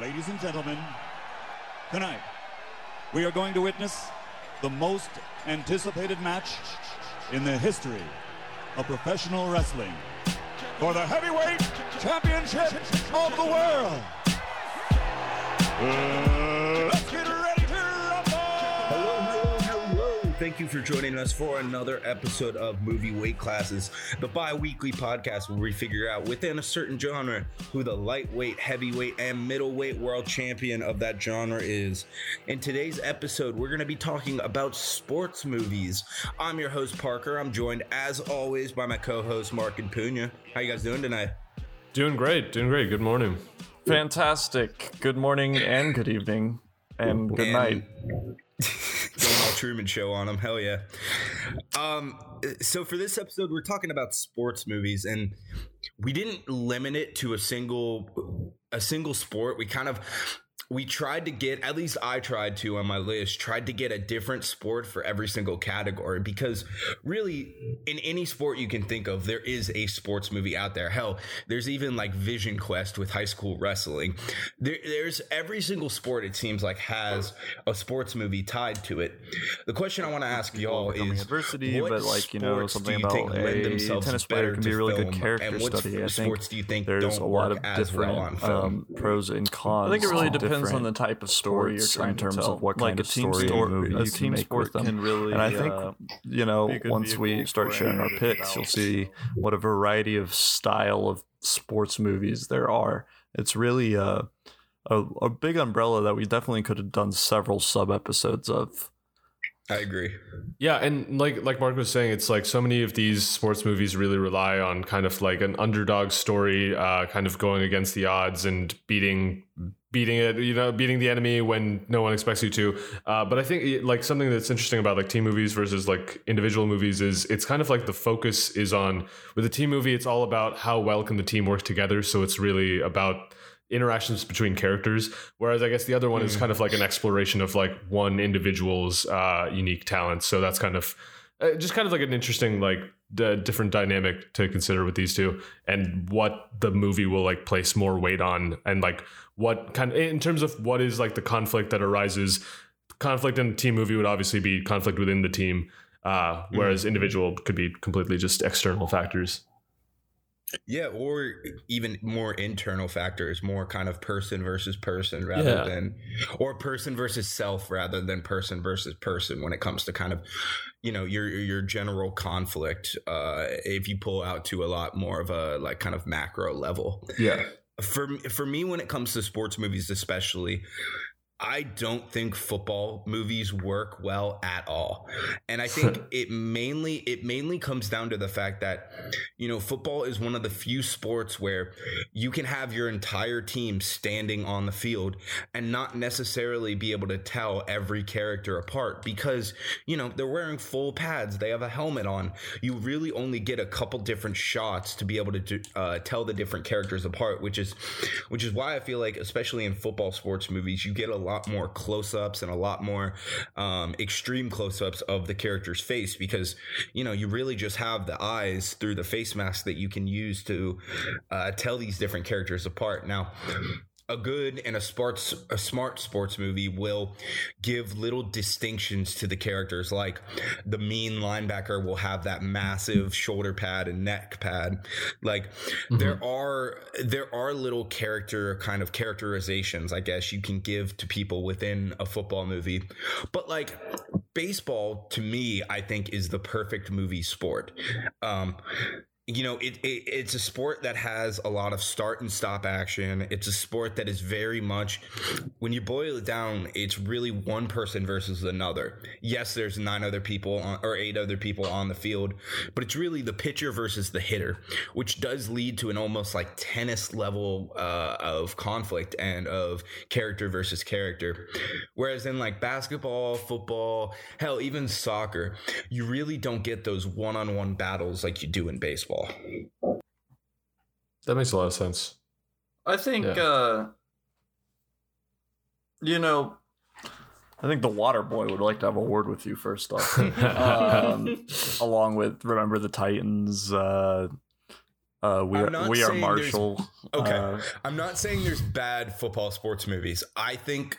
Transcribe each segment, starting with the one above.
Ladies and gentlemen, tonight we are going to witness the most anticipated match in the history of professional wrestling for the heavyweight championship of the world. Uh, Thank you for joining us for another episode of Movie Weight Classes, the bi weekly podcast where we figure out within a certain genre who the lightweight, heavyweight, and middleweight world champion of that genre is. In today's episode, we're going to be talking about sports movies. I'm your host, Parker. I'm joined, as always, by my co host, Mark and Punya. How you guys doing tonight? Doing great, doing great. Good morning. Fantastic. Good morning and good evening and good And- night. Going all Truman Show on them. Hell yeah. Um, so for this episode, we're talking about sports movies, and we didn't limit it to a single a single sport. We kind of we tried to get at least I tried to on my list tried to get a different sport for every single category because really in any sport you can think of there is a sports movie out there hell there's even like Vision Quest with high school wrestling there, there's every single sport it seems like has a sports movie tied to it the question I want to ask y'all Overcoming is adversity, what but like you know sports something do you about think lend a themselves tennis player better can be a really good character and what study. I sports think do you think there's don't a lot work of as well different um, pros and cons. I think it really to depends on the type of story you're trying in terms to tell. of what like kind a of team story sport, movie a team sport can really. And I think uh, you know be a good once we start sharing our picks, you'll see what a variety of style of sports movies there are. It's really a a, a big umbrella that we definitely could have done several sub episodes of. I agree Yeah, and like like Mark was saying, it's like so many of these sports movies really rely on kind of like an underdog story, uh, kind of going against the odds and beating beating it, you know, beating the enemy when no one expects you to. Uh, but I think like something that's interesting about like team movies versus like individual movies is it's kind of like the focus is on with a team movie, it's all about how well can the team work together. So it's really about interactions between characters whereas i guess the other one is kind of like an exploration of like one individual's uh unique talents. So that's kind of uh, just kind of like an interesting like d- different dynamic to consider with these two and what the movie will like place more weight on and like what kind of in terms of what is like the conflict that arises conflict in a team movie would obviously be conflict within the team uh whereas individual could be completely just external factors Yeah, or even more internal factors, more kind of person versus person rather Yeah. than, or person versus self rather than person versus person when it comes to kind of, you know, your your general conflict. Uh, if you pull out to a lot more of a like kind of macro level. yeah For for me, when it comes to sports movies, especially. I don't think football movies work well at all. And I think it mainly it mainly comes down to the fact that you know, football is one of the few sports where you can have your entire team standing on the field and not necessarily be able to tell every character apart because, you know, they're wearing full pads, they have a helmet on. You really only get a couple different shots to be able to do, uh, tell the different characters apart, which is which is why I feel like especially in football sports movies, you get a lot more close-ups and a lot more um, extreme close-ups of the character's face because you know you really just have the eyes through the face mask that you can use to uh, tell these different characters apart. Now, a good and a sports a smart sports movie will give little distinctions to the characters. Like the mean linebacker will have that massive shoulder pad and neck pad. Like there are there are little character kind of characterizations i guess you can give to people within a football movie. But like baseball to me i think is the perfect movie sport. Um you know it, it it's a sport that has a lot of start and stop action. It's a sport that is very much when you boil it down it's really one person versus another. Yes there's nine other people on, or eight other people on the field but it's really the pitcher versus the hitter which does lead to an almost like tennis level uh, of conflict and of character versus character. Whereas in like basketball football hell even soccer you really don't get those one-on-one battles like you do in baseball that makes a lot of sense I think, Yeah. uh, you know, I think the Water Boy would like to have a word with you first off, um, along with Remember the Titans, uh, Uh, we are not we are Marshall. Okay. Uh, I'm not saying there's bad football sports movies. I think,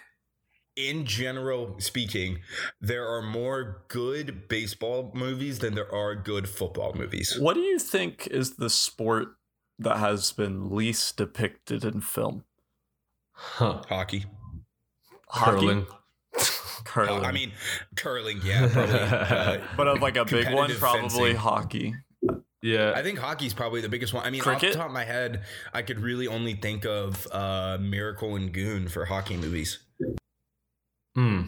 in general speaking, there are more good baseball movies than there are good football movies. what do you think is the sport that has been least depicted in film? Huh. Hockey. Hockey? Curling. Curling. I mean, curling, yeah, probably. Uh, but of like a big one, probably fencing. hockey. Yeah. I think hockey's probably the biggest one. I mean, off the top of my head, I could really only think of uh, Miracle and Goon for hockey movies. Hmm.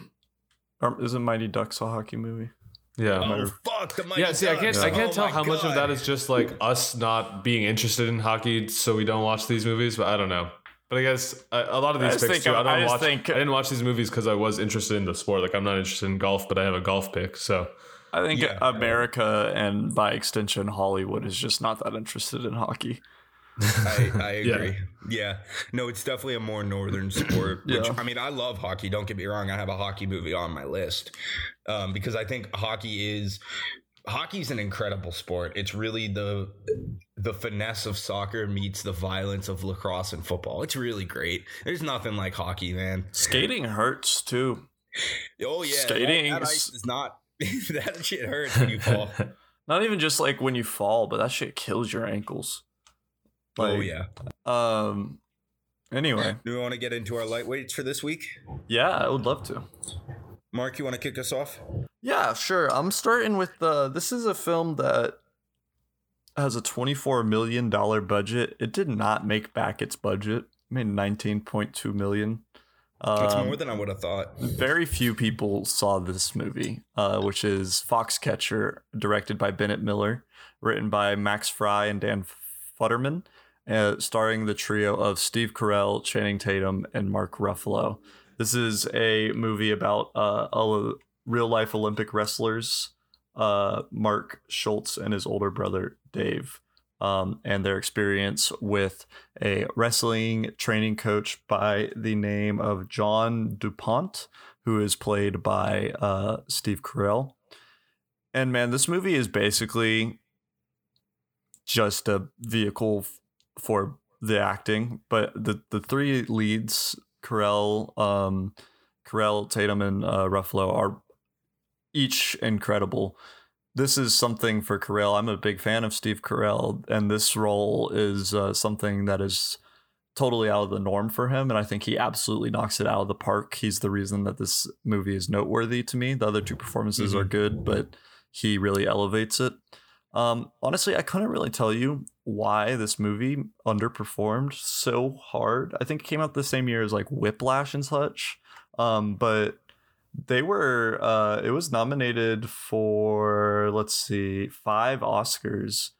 Or isn't Mighty Ducks a hockey movie? Yeah. Oh fuck! The Mighty yeah, see, I can't, Ducks. I can't Oh tell my how much of that is just like us not being interested in hockey, so we don't watch these movies. But I don't know. But I guess a, a lot of these just picks think- too. I I don't just watch. think- I didn't watch these movies because I was interested in the sport. Like I'm not interested in golf, but I have a golf pick. So I think Yeah. America and by extension Hollywood is just not that interested in hockey. I, I agree. Yeah. No, it's definitely a more northern sport. Which, Yeah. I mean, I love hockey. Don't get me wrong. I have a hockey movie on my list um, because I think hockey is hockey's an incredible sport. It's really the the finesse of soccer meets the violence of lacrosse and football. It's really great. There's nothing like hockey, man. Skating hurts too. Oh yeah, Skating That, that is- ice is not. that shit hurts when you fall. Not even just like when you fall, but that shit kills your ankles. Oh yeah. Um. Anyway, Do we want to get into our lightweights for this week? yeah, I would love to. Mark, you want to kick us off? Yeah, sure. I'm starting with uh this is a film that has a 24 million dollar budget. It did not make back its budget. It made 19.2 million. That's Um, more than I would have thought. very few people saw this movie, uh, which is Foxcatcher, directed by Bennett Miller, written by Max Frye and Dan Futterman, uh, starring the trio of Steve Carell, Channing Tatum, and Mark Ruffalo. This is a movie about uh, a real life Olympic wrestlers, uh, Mark Schultz and his older brother Dave. Um, and their experience with a wrestling training coach by the name of John DuPont, who is played by uh, Steve Carell. And man, this movie is basically just a vehicle for the acting, but the the three leads, Carell, um, Carell, Tatum, and uh, Ruffalo, are each incredible. This is something for Carell. I'm a big fan of Steve Carell, and this role is uh, something that is totally out of the norm for him. And I think he absolutely knocks it out of the park. He's the reason that this movie is noteworthy to me. The other two performances are good, but he really elevates it. Um, honestly, I couldn't really tell you why this movie underperformed so hard. I think it came out the same year as like Whiplash and such. Um, but they were uh it was nominated for let's see five oscars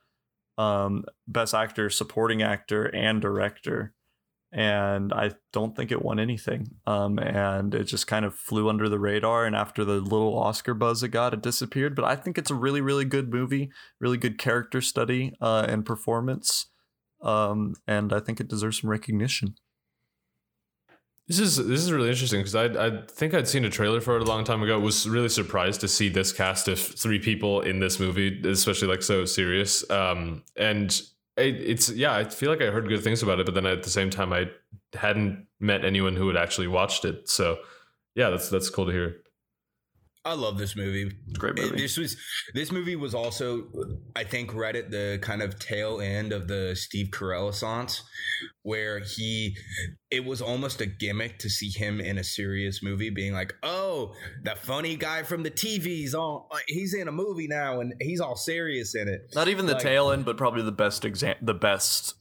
um best actor supporting actor and director and i don't think it won anything um and it just kind of flew under the radar and after the little oscar buzz it got it disappeared but i think it's a really really good movie really good character study uh and performance um and i think it deserves some recognition This is this is really interesting because I I think I'd seen a trailer for it a long time ago. Was really surprised to see this cast of three people in this movie, especially like so serious. Um, and it's yeah, I feel like I heard good things about it, but then at the same time, I hadn't met anyone who had actually watched it. So yeah, that's that's cool to hear. I love this movie. it's a great It- movie this was this movie was also I think right at the kind of tail end of the Steve Carell assance where he it was almost a gimmick to see him in a serious movie being like oh that funny guy from the TV's all he's in a movie now and he's all serious in it Not even the Like- tail end, but probably the best exam, the best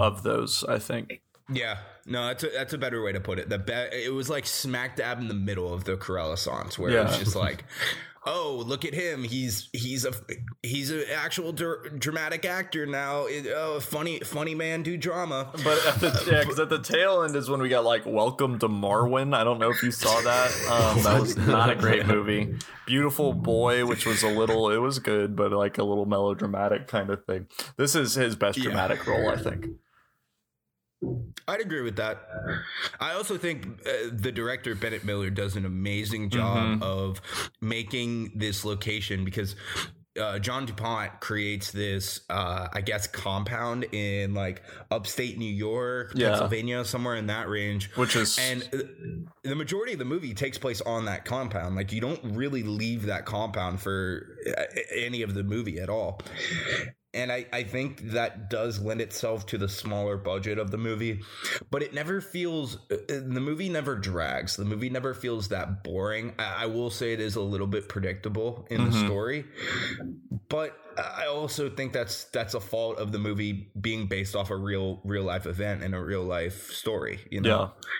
of those. I think. yeah no that's a, that's a better way to put it the be- it was like smack dab in the middle of the Carell assance where it was just like oh look at him he's he's a he's an actual dr- dramatic actor now It- oh funny funny man do drama But at the, yeah, because at the tail end is when we got like Welcome to Marwen. I don't know if you saw that. Um, that was not a great movie. Beautiful Boy, which was a little, it was good, but like a little melodramatic kind of thing. This is his best Yeah. dramatic role, I think. I'd agree with that. I also think uh, the director Bennett Miller does an amazing job Mhm. of making this location because uh, John DuPont creates this, uh, I guess, compound in like upstate New York, Yeah. Pennsylvania, somewhere in that range. Which is And uh, the majority of the movie takes place on that compound. Like you don't really leave that compound for uh, any of the movie at all. And I, I think that does lend itself to the smaller budget of the movie, but it never feels, uh, the movie never drags. The movie never feels that boring. I, I will say it is a little bit predictable in the Mhm. story, but I also think that's that's a fault of the movie being based off a real real life event and a real life story. You know, yeah.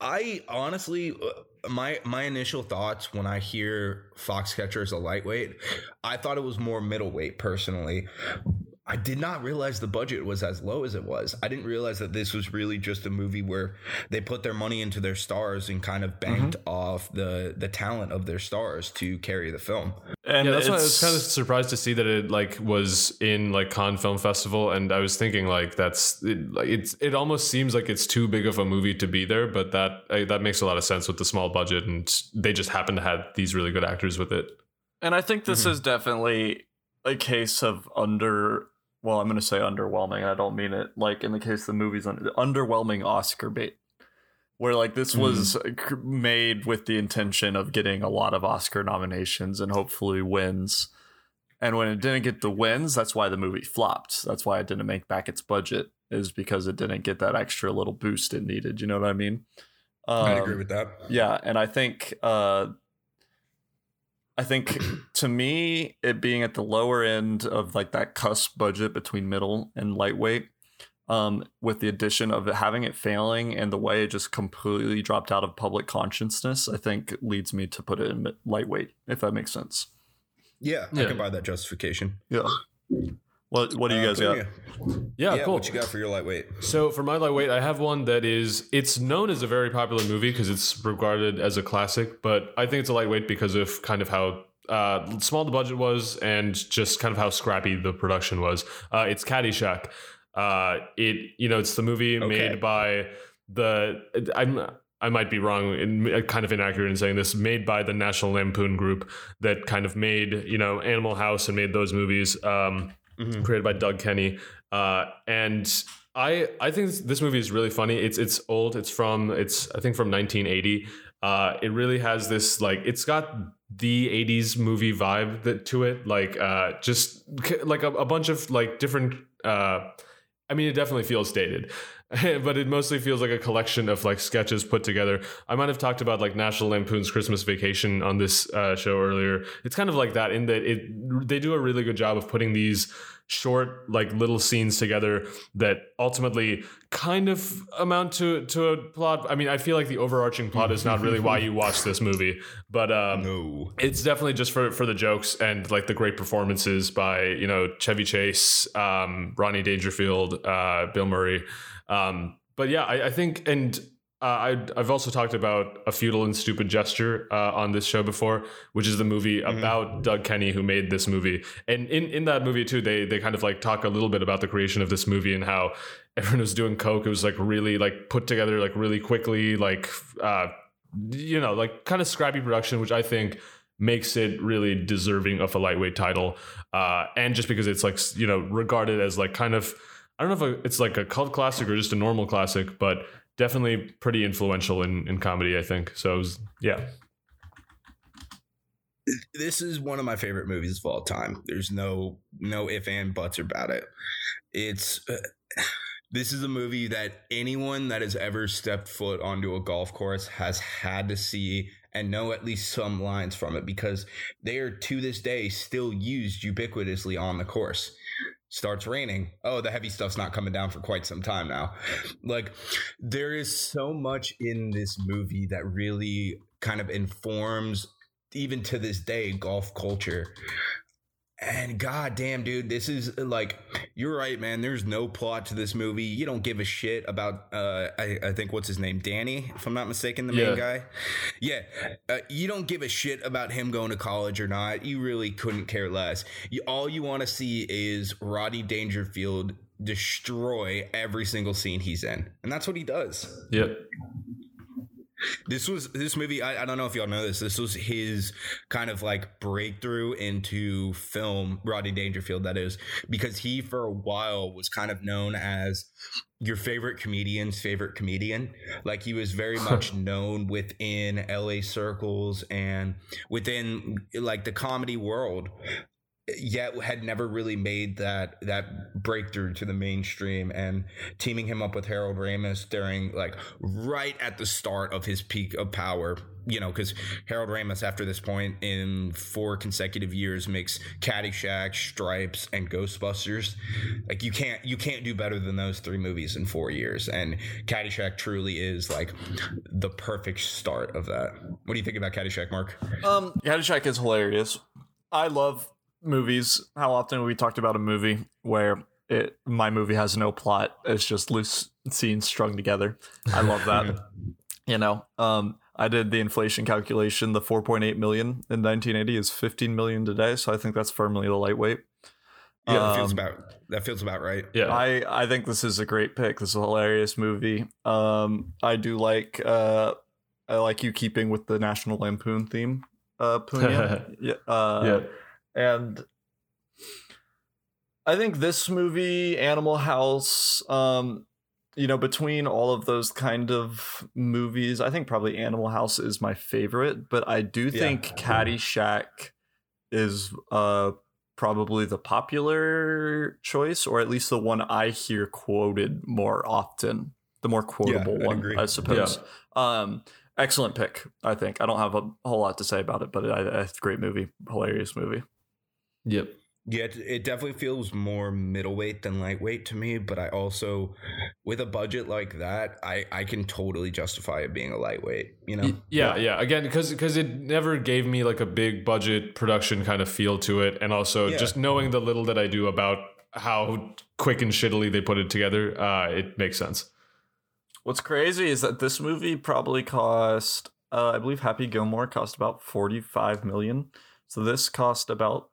I honestly, uh, my my initial thoughts when I hear Foxcatcher as a lightweight, I thought it was more middleweight. Personally, I did not realize the budget was as low as it was. I didn't realize that this was really just a movie where they put their money into their stars and kind of banked off the the talent of their stars to carry the film. And yeah, that's why I was kind of surprised to see that it like was in like Cannes Film Festival, and I was thinking like that's it, like it's it almost seems like it's too big of a movie to be there, but that I, that makes a lot of sense with the small budget, and they just happen to have these really good actors with it. And I think this Mhm. is definitely a case of under. Well, I'm going to say underwhelming. I don't mean it like in the case of the movies, under, underwhelming Oscar bait, where like this was cr- made with the intention of getting a lot of Oscar nominations and hopefully wins. And when it didn't get the wins, that's why the movie flopped. That's why it didn't make back its budget, is because it didn't get that extra little boost it needed. You know what I mean? Um, agree with that. yeah, and I think uh I think to me it being at the lower end of like that cusp budget between middle and lightweight um with the addition of it having it failing and the way it just completely dropped out of public consciousness I think leads me to put it in lightweight if that makes sense. Yeah, I can buy that justification. Yeah. What what do you Uh, guys got? Cornelia, Yeah, yeah, cool. what you got for your lightweight? So for my lightweight, I have one that is it's known as a very popular movie because it's regarded as a classic, but I think it's a lightweight because of kind of how uh, small the budget was and just kind of how scrappy the production was. Uh, it's Caddyshack. Uh, it you know it's the movie Okay. made by the I'm. I might be wrong and kind of inaccurate in saying this. Made by the National Lampoon Group that kind of made you know Animal House and made those movies. Um, Mhm. created by Doug Kenny. Uh, and I I think this, this movie is really funny. It's it's old. It's from it's I think from 1980. Uh, it really has this like it's got the 80s movie vibe that to it. Like uh, just like a, a bunch of like different. Uh, I mean, it definitely feels dated. but it mostly feels like a collection of like sketches put together. I might have talked about like National Lampoon's Christmas Vacation on this uh, show earlier. It's kind of like that in that it they do a really good job of putting these short like little scenes together that ultimately kind of amount to to a plot. I mean, I feel like the overarching plot is not really why you watch this movie, but um, No. it's definitely just for for the jokes and like the great performances by you know Chevy Chase, um, Rodney Dangerfield, uh, Bill Murray. Um, but yeah, I, I think and. Uh, I, I've also talked about a futile and stupid gesture uh, on this show before, which is the movie Mhm. about Doug Kenny who made this movie. And in, in that movie too, they they kind of like talk a little bit about the creation of this movie and how everyone was doing coke. It was like really like put together like really quickly, like uh, you know, like kind of scrappy production, which I think makes it really deserving of a lightweight title. Uh, and just because it's like, you know, regarded as like kind of, I don't know if it's like a cult classic or just a normal classic, but definitely pretty influential in, in comedy, I think. So, was, yeah. this is one of my favorite movies of all time. There's no no if and buts about it. It's uh, this is a movie that anyone that has ever stepped foot onto a golf course has had to see and know at least some lines from it because they are to this day still used ubiquitously on the course. Starts raining. Oh, the heavy stuff's not coming down for quite some time now. Like, there is so much in this movie that really kind of informs even to this day golf culture and god damn dude this is like you're right man. There's no plot to this movie. You don't give a shit about uh i, I think what's his name? Danny if i'm not mistaken the Yeah. main guy? Yeah uh, you don't give a shit about him going to college or not. You really couldn't care less. You, all you want to see is Rodney Dangerfield destroy every single scene he's in. And that's what he does. Yep. This was this movie. I, I, don't know if y'all know this. This was his kind of like breakthrough into film. Rodney Dangerfield, that is, because he for a while was kind of known as your favorite comedian's favorite comedian. Like he was very much known within LA circles and within like the comedy world yet had never really made that that breakthrough to the mainstream and teaming him up with Harold Ramis during like right at the start of his peak of power you know because Harold Ramis after this point in four consecutive years makes Caddyshack Stripes and Ghostbusters. Like you can't you can't do better than those three movies in four years and Caddyshack truly is like the perfect start of that. What do you think about Caddyshack Mark? Um Caddyshack is hilarious. I love movies, how often have we talked about a movie where it my movie has no plot? It's just loose scenes strung together. I love that. you know, um, I did the inflation calculation. The 4.8 million in 1980 is 15 million today, so I think that's firmly the lightweight. Yeah, that feels um, about that feels about right. Yeah, I I think this is a great pick. This is a hilarious movie. Um, I do like uh, I like you keeping with the National Lampoon theme. Uh, Punya. yeah. Uh, yeah and I think this movie, Animal House, um, you know, between all of those kind of movies, I think probably Animal House is my favorite, but I do think yeah. Caddyshack is uh probably the popular choice, or at least the one I hear quoted more often, the more quotable yeah, one, I suppose. Yeah. Um, excellent pick, I think. I don't have a whole lot to say about it, but it's a great movie, hilarious movie. Yep. Yeah, it definitely feels more middleweight than lightweight to me, but I also, with a budget like that, I, I can totally justify it being a lightweight. You know? Yeah, yeah. Again, because because it never gave me like a big budget production kind of feel to it, and also yeah. just knowing the little that I do about how quick and shittily they put it together, uh, it makes sense. What's crazy is that this movie probably cost, uh, I believe, Happy Gilmore cost about forty five million. So this cost about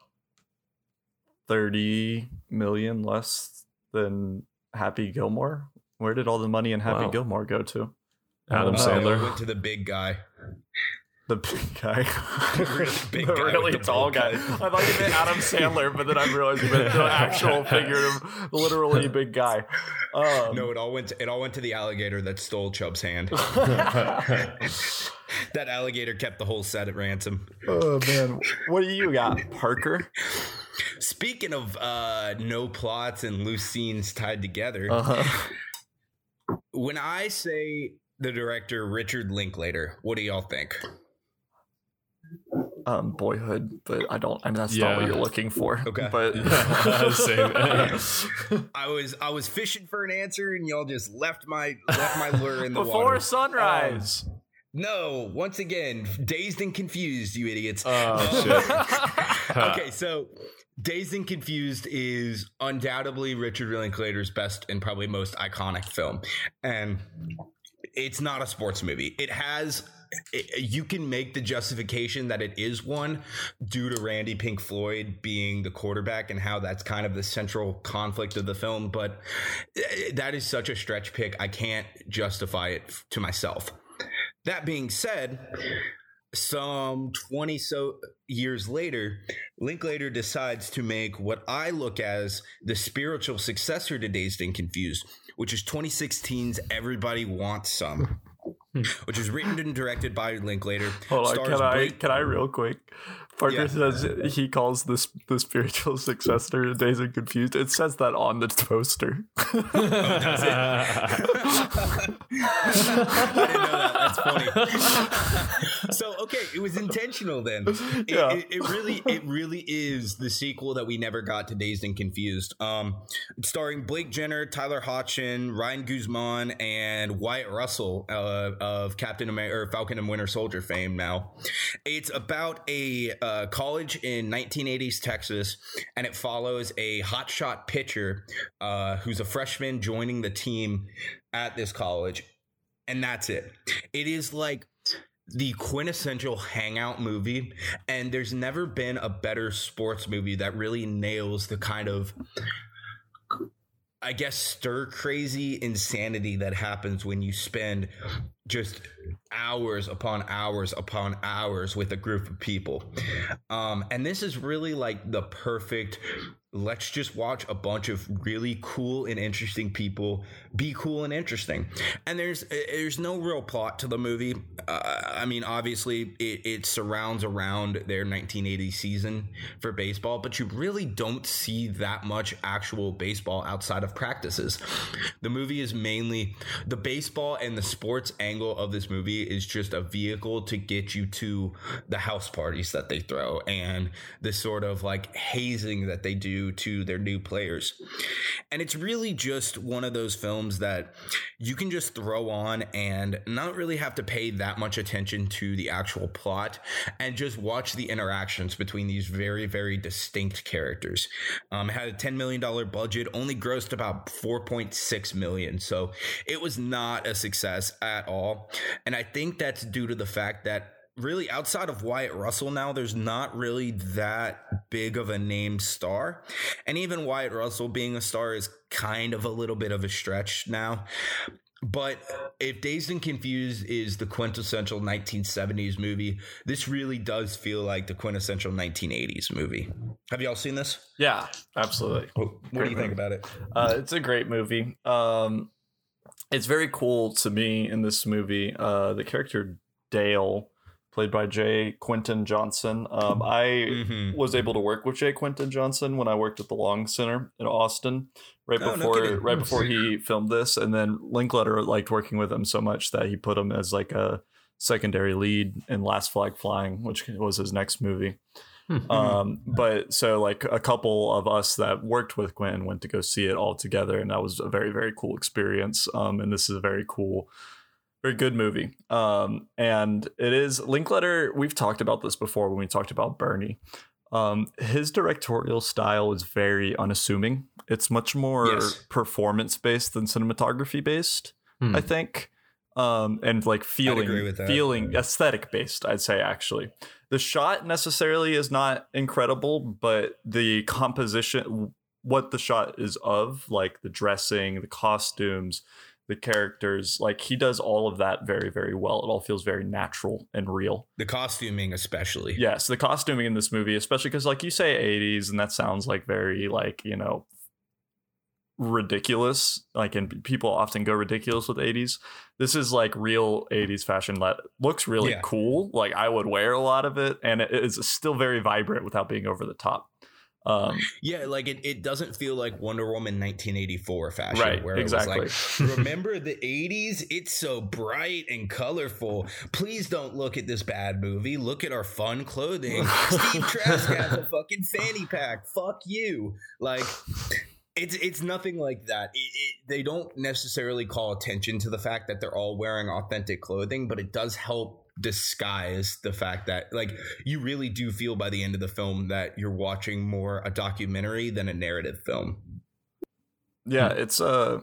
30 million less than Happy Gilmore? Where did all the money in Happy wow. Gilmore go to? Adam Sandler went to the big guy. The big guy, really big the guy really tall guy. guy. I thought you meant Adam Sandler, but then I realized you meant the actual figurative, literally big guy. Um, no, it all went. To, it all went to the alligator that stole Chubb's hand. that alligator kept the whole set at ransom. Oh man, what do you got, Parker? Speaking of uh, no plots and loose scenes tied together, uh-huh. when I say the director Richard Linklater, what do y'all think? Um, boyhood, but I don't. I mean, that's yeah. not what you're looking for. Okay, but I was I was fishing for an answer, and y'all just left my left my lure in the before water. sunrise. Um, no, once again, dazed and confused, you idiots. Oh, okay, so Dazed and Confused is undoubtedly Richard Linklater's best and probably most iconic film. And it's not a sports movie. It has it, you can make the justification that it is one due to Randy Pink Floyd being the quarterback and how that's kind of the central conflict of the film, but that is such a stretch pick. I can't justify it to myself. That being said, some 20 so years later, Linklater decides to make what I look as the spiritual successor to Dazed and Confused, which is 2016's Everybody Wants Some. Hmm. which is written and directed by Linklater. Hold on, can I can I real quick? Parker yeah. says he calls this the spiritual successor to Dazed and Confused. It says that on the poster. oh, does it? I didn't know that. That's funny. so okay, it was intentional then. It, yeah. It, it, really, it really is the sequel that we never got to Dazed and Confused. Um, starring Blake Jenner, Tyler Hoechlin, Ryan Guzman, and Wyatt Russell uh, of Captain America or Falcon and Winter Soldier fame. Now, it's about a uh, college in 1980s Texas, and it follows a hotshot pitcher uh, who's a freshman joining the team at this college and that's it. It is like the quintessential hangout movie and there's never been a better sports movie that really nails the kind of I guess stir crazy insanity that happens when you spend just hours upon hours upon hours with a group of people. Um, and this is really like the perfect let's just watch a bunch of really cool and interesting people be cool and interesting. And there's there's no real plot to the movie. Uh, i mean obviously it, it surrounds around their 1980 season for baseball but you really don't see that much actual baseball outside of practices. The movie is mainly the baseball and the sports angle of this movie is just a vehicle to get you to the house parties that they throw and the sort of like hazing that they do to their new players. And it's really just one of those films that you can just throw on and not really have to pay that much attention to the actual plot and just watch the interactions between these very, very distinct characters. Um, had a $10 million budget, only grossed about 4.6 million. So it was not a success at all. And I think that's due to the fact that really outside of Wyatt Russell now, there's not really that big of a name star. And even Wyatt Russell being a star is kind of a little bit of a stretch now. But if Dazed and Confused is the quintessential 1970s movie, this really does feel like the quintessential 1980s movie. Have y'all seen this? Yeah, absolutely. What, what do you think about it? Uh, it's a great movie. Um, it's very cool to me in this movie. Uh, the character Dale played by J. Quinton Johnson. Um, I mm-hmm. was able to work with J. Quinton Johnson when I worked at the Long Center in Austin, right oh, before no right before he filmed this. And then Linklater liked working with him so much that he put him as like a secondary lead in Last Flag Flying, which was his next movie. Um, but so like a couple of us that worked with Quinn went to go see it all together, and that was a very very cool experience. Um, and this is a very cool very good movie. Um, and it is Linklater. We've talked about this before when we talked about Bernie. Um, his directorial style is very unassuming. It's much more yes. performance based than cinematography based. Hmm. I think, um, and like feeling feeling aesthetic based. I'd say actually, the shot necessarily is not incredible, but the composition, what the shot is of, like the dressing, the costumes, the characters like he does all of that very very well. It all feels very natural and real. The costuming especially. Yes the costuming in this movie especially because like you say 80s and that sounds like very like you know ridiculous like and people often go ridiculous with 80s this is like real 80s fashion that looks really yeah. cool like i would wear a lot of it and it is still very vibrant without being over the top um, yeah, like it, it doesn't feel like Wonder Woman 1984 fashion, right? Where exactly. it was like, remember the 80s? It's so bright and colorful. Please don't look at this bad movie. Look at our fun clothing. Steve Trask has a fucking fanny pack. Fuck you. Like it's it's nothing like that. It, it, they don't necessarily call attention to the fact that they're all wearing authentic clothing, but it does help disguise the fact that like you really do feel by the end of the film that you're watching more a documentary than a narrative film. Yeah, it's uh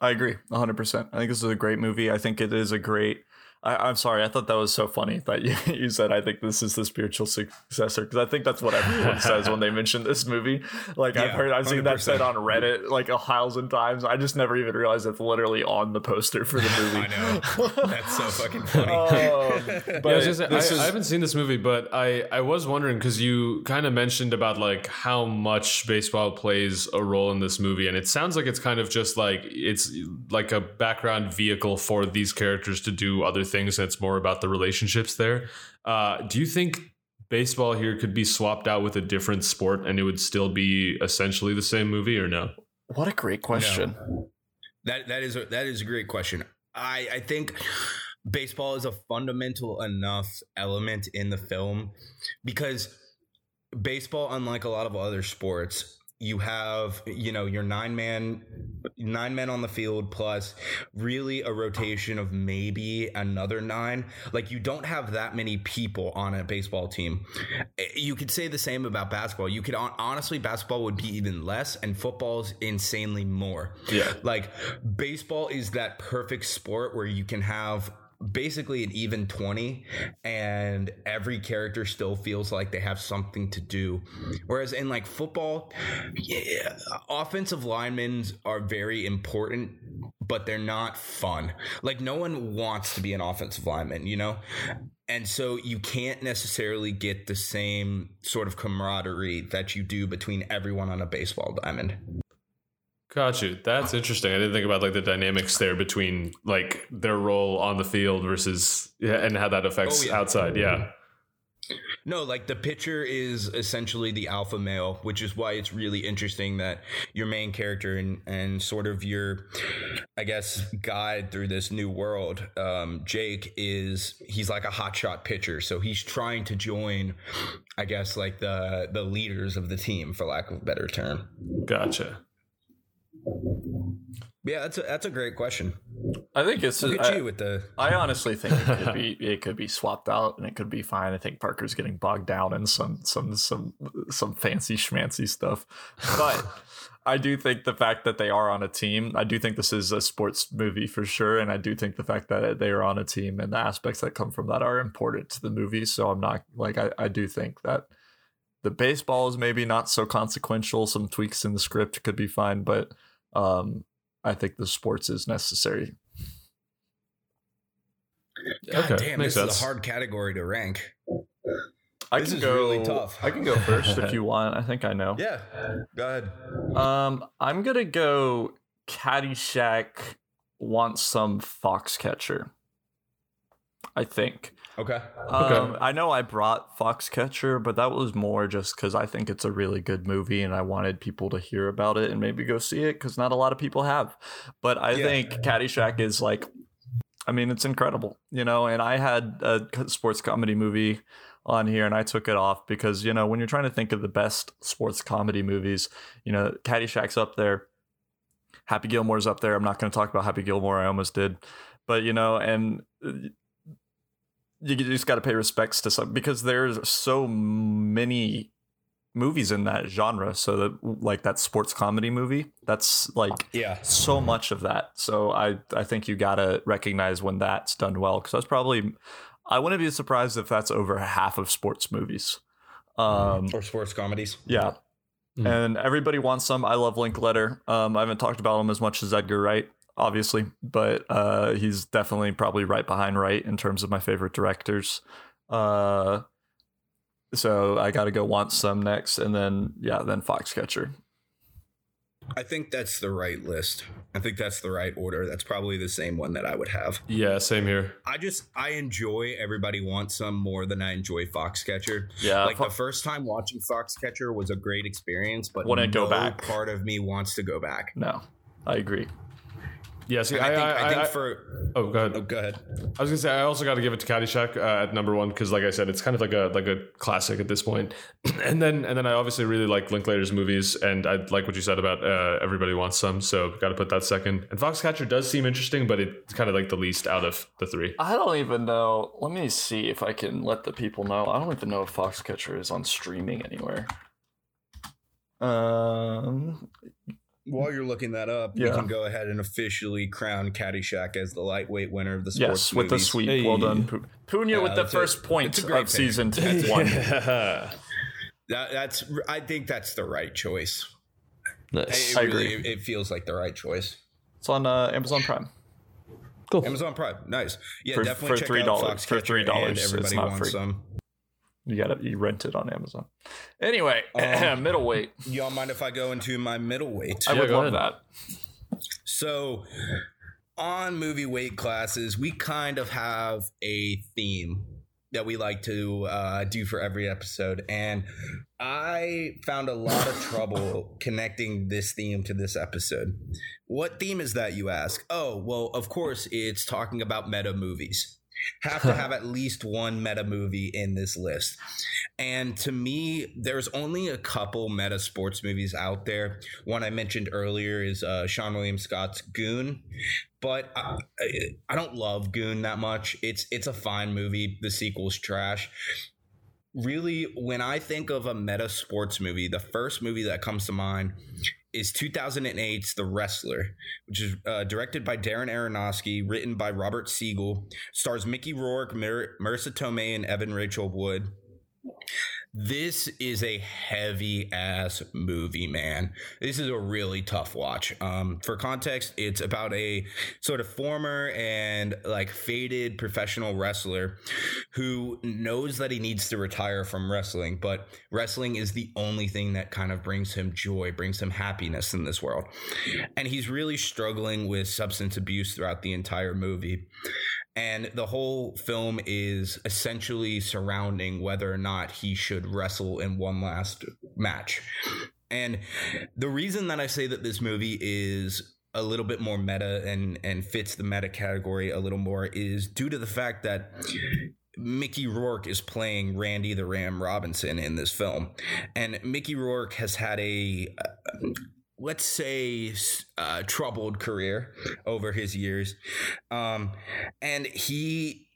I agree 100%. I think this is a great movie. I think it is a great I, am sorry. I thought that was so funny that you, you said I think this is the spiritual successor because I think that's what everyone says when they mention this movie. Like yeah, I've heard, I've 100%. seen that said on Reddit like a thousand times. I just never even realized it's literally on the poster for the movie. I know that's so fucking funny. Um, but yeah, I, I, is... I, haven't seen this movie, but I I was wondering because you kind of mentioned about like how much baseball plays a role in this movie, and it sounds like it's kind of just like it's like a background vehicle for these characters to do other things that's more about the relationships there. Uh, do you think baseball here could be swapped out with a different sport and it would still be essentially the same movie or no? What a great question. No. That that is a, that is a great question. I I think baseball is a fundamental enough element in the film because baseball unlike a lot of other sports you have you know your nine man nine men on the field plus really a rotation of maybe another nine. Like you don't have that many people on a baseball team. You could say the same about basketball. You could honestly basketball would be even less and football's insanely more. Yeah. Like baseball is that perfect sport where you can have basically an even 20 and every character still feels like they have something to do. Whereas in like football yeah, offensive linemen are very important but they're not fun. Like no one wants to be an offensive lineman you know? And so you can't necessarily get the same sort of camaraderie that you do between everyone on a baseball diamond Got you. That's interesting. I didn't think about like the dynamics there between like their role on the field versus yeah, and how that affects Oh, yeah. outside. Yeah. No, like the pitcher is essentially the alpha male, which is why it's really interesting that your main character and, and sort of your, I guess, guide through this new world, um, Jake, is he's like a hotshot pitcher. So he's trying to join, I guess, like the the leaders of the team, for lack of a better term. Gotcha. Yeah, that's a, that's a great question. I think it's. Look at I, you with the I honestly think it could be it could be swapped out and it could be fine. I think Parker's getting bogged down in some some some some fancy schmancy stuff, but I do think the fact that they are on a team. I do think this is a sports movie for sure, and I do think the fact that they are on a team and the aspects that come from that are important to the movie. So I'm not like I, I do think that the baseball is maybe not so consequential. Some tweaks in the script could be fine, but um, I think the sports is necessary. God Okay, damn, makes this sense. is a hard category to rank. I This can is go, really tough. I can go first if you want. I think I know. Yeah, go ahead. Um, I'm gonna go. Caddyshack wants some Foxcatcher. I think. Okay. Um, I know I brought Foxcatcher, but that was more just because I think it's a really good movie and I wanted people to hear about it and maybe go see it because not a lot of people have. But I Yeah. think Caddyshack is like, I mean, it's incredible, you know. And I had a sports comedy movie on here and I took it off because, you know, when you're trying to think of the best sports comedy movies, you know, Caddyshack's up there. Happy Gilmore's up there. I'm not going to talk about Happy Gilmore. I almost did. But, you know, and uh, you just got to pay respects to some because there's so many movies in that genre. So that like that sports comedy movie, that's like Yeah. so much of that. So I I think you got to recognize when that's done well because that's probably I wouldn't be surprised if that's over half of sports movies. Um, Or sports comedies. yeah. Mhm. And everybody wants some. I love Linklater. Um, I haven't talked about him as much as Edgar Wright, obviously, but uh, he's definitely probably right behind Wright in terms of my favorite directors. Uh, so I got to go want some next, and then yeah, then Foxcatcher. I think that's the right list. I think that's the right order. That's probably the same one that I would have. Yeah, same here. I just I enjoy Everybody Wants Some more than I enjoy Foxcatcher. Yeah, like Fo- the first time watching Foxcatcher was a great experience, but Wouldn't go back. Part of me wants to go back. no, I agree. Yeah, see, I, I, think, I, I, think for oh, go ahead. oh, go ahead. I was gonna say I also got to give it to Caddyshack uh, at number one because, like I said, it's kind of like a like a classic at this point. and then and then I obviously really like Linklater's movies, and I like what you said about uh, Everybody Wants Some, so got to put that second. And Foxcatcher does seem interesting, but it's kind of like the least out of the three. I don't even know. Let me see if I can let the people know. I don't even know if Foxcatcher is on streaming anywhere. Um, While you're looking that up, we can go ahead and officially crown Caddyshack as the lightweight winner of the sports yes, with the movies. sweep. Well done, Pu- Punya, Yeah, with the that's a- first point it's a great of pick. season two. one. yeah. That, that's I think that's the right choice. Nice. It I really, agree. It feels like the right choice. It's on uh, Amazon Prime. Cool. Amazon Prime, nice. Yeah, For- definitely for check $3 out for Foxcatcher $3, and it's Everybody not wants free. some. You got to you rent it on Amazon. Anyway, Um, middleweight. Y'all mind if I go into my middleweight? I Yeah, would go love ahead. that. So, on movie weight classes, we kind of have a theme that we like to uh, do for every episode. And I found a lot of trouble connecting this theme to this episode. What theme is that, you ask? Oh, well, of course, it's talking about meta movies. Have to have at least one meta movie in this list. And to me, there's only a couple meta sports movies out there. One I mentioned earlier is uh, Seann William Scott's Goon, but I, I- I don't love Goon that much. It's it's a fine movie. The sequel's trash. Really, when I think of a meta sports movie, the first movie that comes to mind is 2008's The Wrestler, which is uh, directed by Darren Aronofsky, written by Robert Siegel, stars Mickey Rourke, Mar- Marisa Tomei, and Evan Rachel Wood. This is a heavy ass movie, man. This is a really tough watch. Um, for context, it's about a sort of former and like faded professional wrestler who knows that he needs to retire from wrestling, but wrestling is the only thing that kind of brings him joy, brings him happiness in this world. And he's really struggling with substance abuse throughout the entire movie. And the whole film is essentially surrounding whether or not he should wrestle in one last match. And the reason that I say that this movie is a little bit more meta and and fits the meta category a little more is due to the fact that Mickey Rourke is playing Randy the Ram Robinson in this film. And Mickey Rourke has had a let's say uh, troubled career over his years um, and he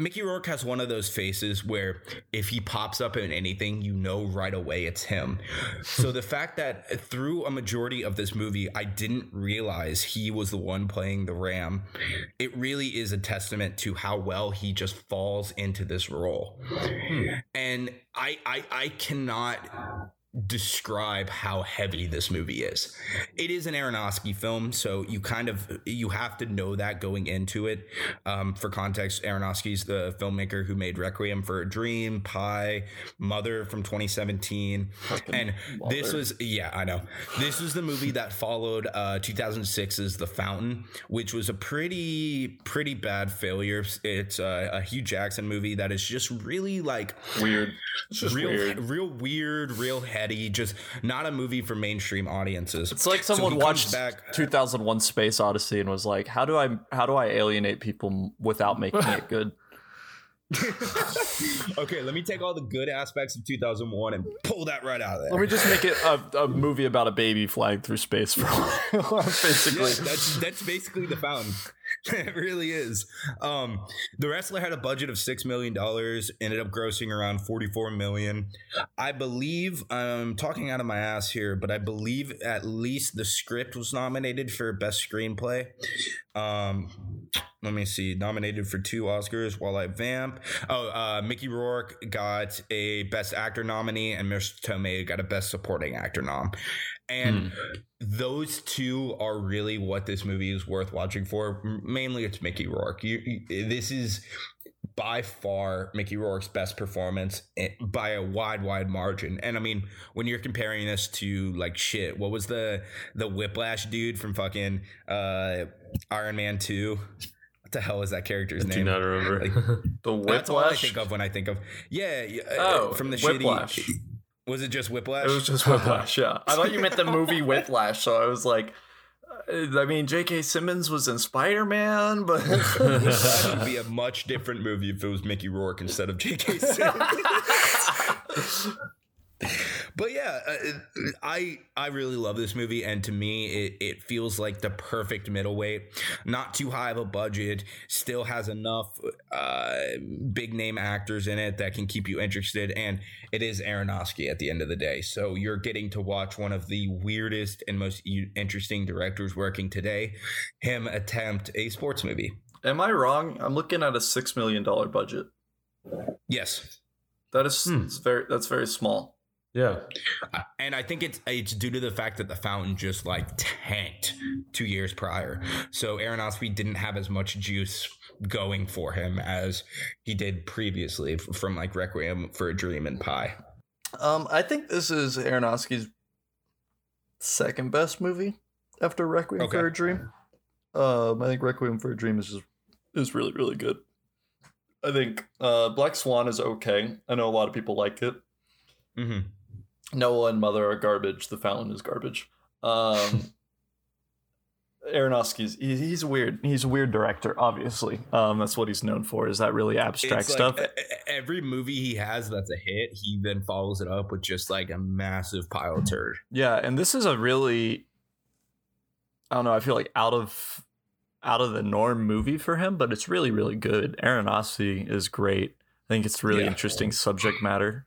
Mickey Rourke has one of those faces where if he pops up in anything, you know right away it's him. so the fact that through a majority of this movie, I didn't realize he was the one playing the Ram, it really is a testament to how well he just falls into this role. And I, I, I cannot describe how heavy this movie is. It is an Aronofsky film, so you kind of you have to know that going into it. Um, for context, Aronofsky's the filmmaker who made Requiem for a Dream, Pi, Mother from 2017, and this was yeah, I know. This was the movie that followed uh, 2006's The Fountain, which was a pretty pretty bad failure. It's a, a Hugh Jackman movie that is just really like Weird. real weird. real weird, real heady, just not a movie for mainstream audiences. It's like someone comes watched back- 2001 Space Odyssey and was like, "How do I how do I alienate people without making it good?" okay, let me take all the good aspects of 2001 and pull that right out of there. Let me just make it a, a movie about a baby flying through space for a while, basically. Yeah, that's that's basically the fountain. it really is. Um, the wrestler had a budget of six million dollars, ended up grossing around forty-four million. I believe I'm talking out of my ass here, but I believe at least the script was nominated for best screenplay. Um, let me see, nominated for two Oscars. While I vamp, oh, uh, Mickey Rourke got a best actor nominee, and Marisa Tomei got a best supporting actor nom. And those two are really what this movie is worth watching for. Mainly, it's Mickey Rourke. You, you, this is by far Mickey Rourke's best performance eh, by a wide, wide margin. And I mean, when you're comparing this to like shit, what was the the Whiplash dude from fucking uh, Iron Man Two? What the hell is that character's Do name? Do not remember. Like, The That's all I think of when I think of yeah. yeah, uh, Oh, from the Whiplash. shitty. Was it just Whiplash? It was just Whiplash. Yeah, I thought you meant the movie Whiplash, so I was like, Uh, I mean, J.K. Simmons was in Spider Man, but that would be a much different movie if it was Mickey Rourke instead of J.K. Simmons. But yeah, uh, I I really love this movie, and to me, it, it feels like the perfect middleweight. Not too high of a budget, still has enough uh, big name actors in it that can keep you interested, and it is Aronofsky at the end of the day. So you're getting to watch one of the weirdest and most interesting directors working today, him attempt a sports movie. am I wrong? I'm looking at a six million dollar budget. Yes. That is Hmm. very that's very small. Yeah. Uh, and I think it's it's due to the fact that the fountain just like tanked two years prior. So Aronofsky didn't have as much juice going for him as he did previously from like Requiem for a Dream and Pi. Um, I think this is Aronofsky's second best movie after Requiem Okay. for a Dream. Um, I think Requiem for a Dream is just is really really good. I think uh, Black Swan is okay. I know a lot of people like it. Mm-hmm. Noah and Mother are garbage. The Fountain is garbage. Um, Aronofsky's he, he's weird. He's a weird director. Obviously, um, that's what he's known for. Is that really abstract stuff? every movie he has that's a hit, he then follows it up with just like a massive pile of turd. Yeah, and this is a really I don't know, I feel like out of out of the norm movie for him, but it's really really good. Aronofsky is great. I think it's really Yeah. interesting subject matter.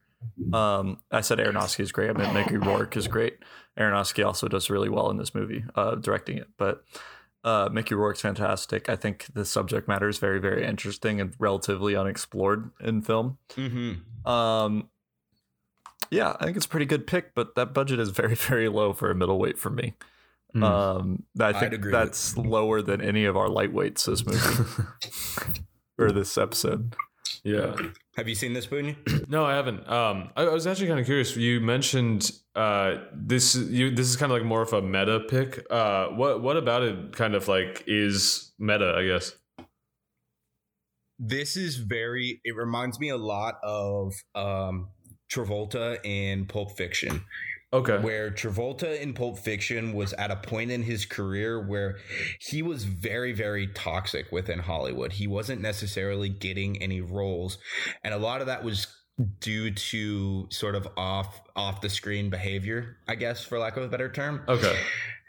Um I said Aronofsky is great. I meant Mickey Rourke is great. Aronofsky also does really well in this movie, uh, directing it. But uh, Mickey Rourke's fantastic. I think the subject matter is very, very interesting and relatively unexplored in film. Mm-hmm. Um, yeah, I think it's a pretty good pick, but that budget is very, very low for a middleweight for me. Hmm. Um, I think agree that's lower than any of our lightweights this movie or this episode. Yeah. Have you seen this, Boone? No, I haven't. Um, I, I was actually kind of curious. You mentioned uh, this. You this is kind of like more of a meta pick. Uh, what what about it? Kind of like is meta, I guess. this is very it reminds me a lot of um Travolta in Pulp Fiction Okay. where Travolta in Pulp Fiction was at a point in his career where he was very, very toxic within Hollywood. He wasn't necessarily getting any roles. And a lot of that was due to sort of off off the screen behavior, I guess, for lack of a better term. Okay.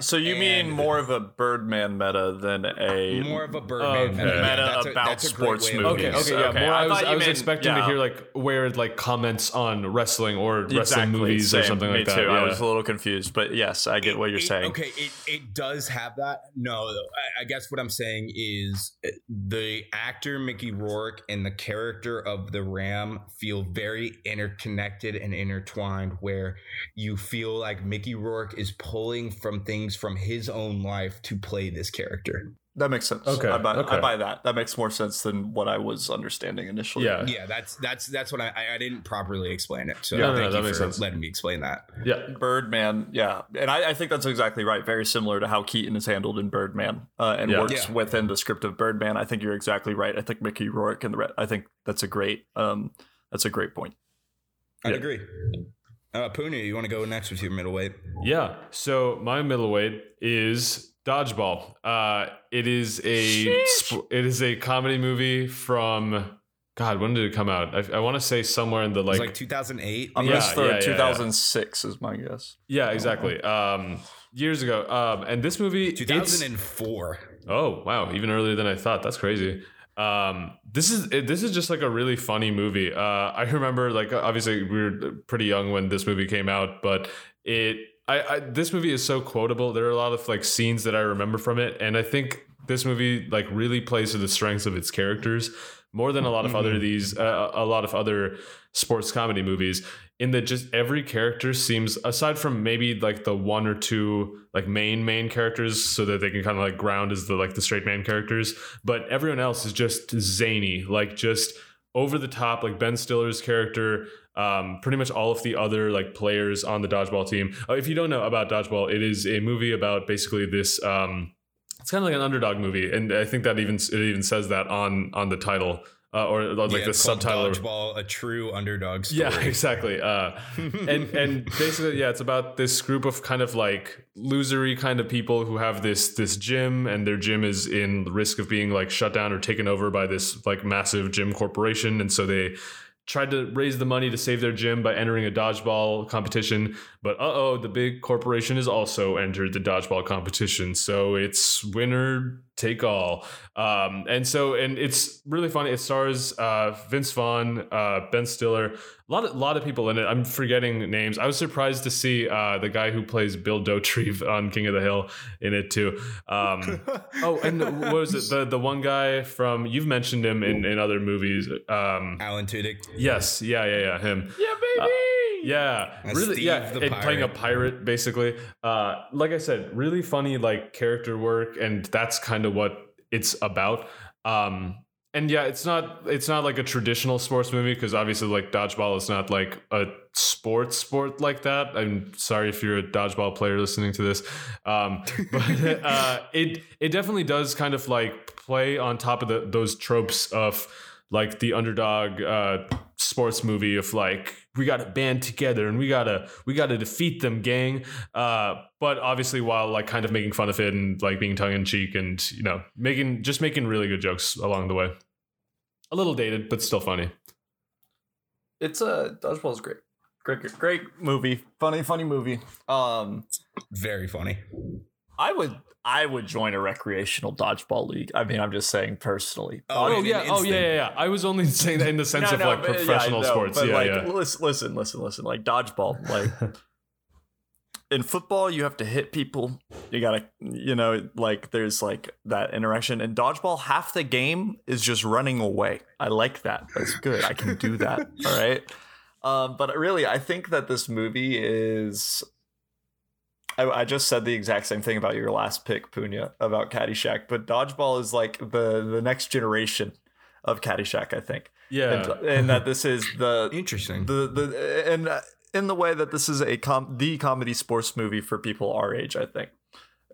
So you mean more of a Birdman meta than a More of a Birdman Okay. meta. Meta That's a- about that's a great sports way movies. Okay. Okay. Yeah. Okay, More. I I, was. I was meant- expecting to hear like weird like comments on wrestling or wrestling exactly movies or something Me like that. too. Yeah. I was a little confused, but yes, I get what you're It- saying. Okay, it, it does have that. No, I, I guess what I'm saying is uh, the actor Mickey Rourke and the character of the Ram feel very interconnected and intertwined, where you feel like Mickey Rourke is pulling from things from his own life to play this character. That makes sense. Okay, I buy, okay. I buy that. That makes more sense than what I was understanding initially. yeah. Yeah, that's that's that's what I I- I didn't properly explain it. So Yeah, no, no, thank that you makes for sense. letting me explain that. Yeah. Birdman, yeah, and I, I think that's exactly right. Very similar to how Keaton is handled in Birdman, uh, and Yeah. works Yeah. within the script of Birdman. I think you're exactly right. I think Mickey Rourke and the re- I think that's a great, um, that's a great point. I'd Yeah. agree. Uh, Punya, you want to go next with your middleweight? Yeah. So my middleweight is Dodgeball. Uh, it is a sp- it is a comedy movie from God. When did it come out? I, I want to say somewhere in the It was like, like 2008. I'm Yeah, gonna throw yeah, yeah, yeah. 2006 is my guess. yeah, exactly. Um, years ago. Um, and this movie, it's- 2004. Oh wow, even earlier than I thought. That's crazy. Um, this is this is just like a really funny movie. Uh, I remember like obviously we were pretty young when this movie came out, but it I, I this movie is so quotable. There are a lot of like scenes that I remember from it, and I think this movie like really plays to the strengths of its characters more than a lot of other these uh, a lot of other sports comedy movies in that just every character seems aside from maybe like the one or two like main main characters so that they can kind of like ground as the like the straight man characters but everyone else is just zany like just over the top like ben stiller's character um, pretty much all of the other like players on the dodgeball team. Uh, if you don't know about dodgeball it is a movie about basically this um, it's kind of like an underdog movie and i think that even it even says that on on the title uh, or like Yeah, the subtitle Dodgeball, a true underdog story. yeah, exactly. Uh, and and basically, yeah, it's about this group of kind of like losery kind of people who have this this gym, and their gym is in risk of being like shut down or taken over by this like massive gym corporation, and so they tried to raise the money to save their gym by entering a dodgeball competition. But uh oh, the big corporation has also entered the dodgeball competition, so it's winner take all. Um, and so and it's really funny. It stars uh, Vince Vaughn, uh, Ben Stiller, a lot of lot of people in it. I'm forgetting names. I was surprised to see uh, the guy who plays Bill Dauterive on King of the Hill in it too. Um, oh, and what was it? The the one guy from you've mentioned him in in other movies. Um, Alan Tudyk. yes, yeah, yeah, yeah, him. Yeah, baby. Yeah, As really. Steve yeah, playing a pirate. pirate basically. Uh, like I said, really funny like character work, and that's kind of what it's about. Um, and yeah, it's not it's not like a traditional sports movie because obviously like dodgeball is not like a sports sport like that. I'm sorry if you're a dodgeball player listening to this, um, but uh, it it definitely does kind of like play on top of the, those tropes of like the underdog uh, sports movie of like we got to band together and we gotta we gotta defeat them, gang. Uh, but obviously, while like kind of making fun of it and like being tongue in cheek and you know making just making really good jokes along the way. A little dated, but still funny. It's a uh, Dodgeball's great. Great, great, great movie. Funny, funny movie. Um, Very funny. I would, I would join a recreational dodgeball league. I mean, I'm just saying personally. Oh, Oh yeah, oh yeah, yeah, yeah. I was only saying that in the sense No, of no, like but- yeah, professional I know, sports. But Yeah, like, yeah. listen, listen, listen, listen. Like dodgeball, like in football you have to hit people. You gotta, you know, like there's like that interaction. And dodgeball, half the game is just running away. I like that. That's good. I can do that. All right. Um, but really, I think that this movie is. I, I just said the exact same thing about your last pick, Punya, about Caddyshack. But dodgeball is like the the next generation of Caddyshack. I think Yeah. and, and that this is the Interesting. the the and uh, in the way that this is a com the comedy sports movie for people our age. I think.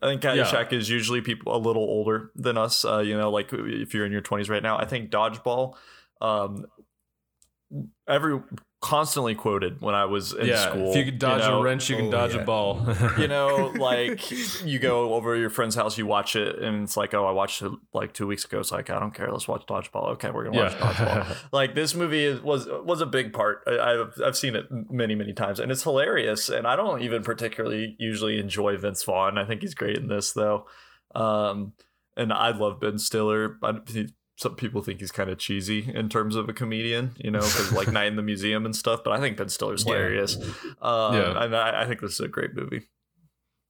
I think Caddyshack is usually people a little older than us. Uh, you know, like if you're in your 20s right now. I think Dodgeball, um, every constantly quoted when I was in yeah. school. If you can dodge know, a wrench, you can Oh, dodge yeah. a ball. you know, like you go over to your friend's house, you watch it, and it's like, oh, I watched it like two weeks ago. It's like, I don't care. Let's watch dodgeball. Okay, we're gonna watch dodgeball. like this movie was was a big part. I, I've I've seen it many many times, and it's hilarious. And I don't even particularly usually enjoy Vince Vaughn. I think he's great in this though. Um, and I love Ben Stiller. But he, some people think he's kind of cheesy in terms of a comedian, you know, because like Night in the Museum and stuff. But I think Ben Stiller's Yeah. hilarious. Um, Yeah. and I, I think this is a great movie.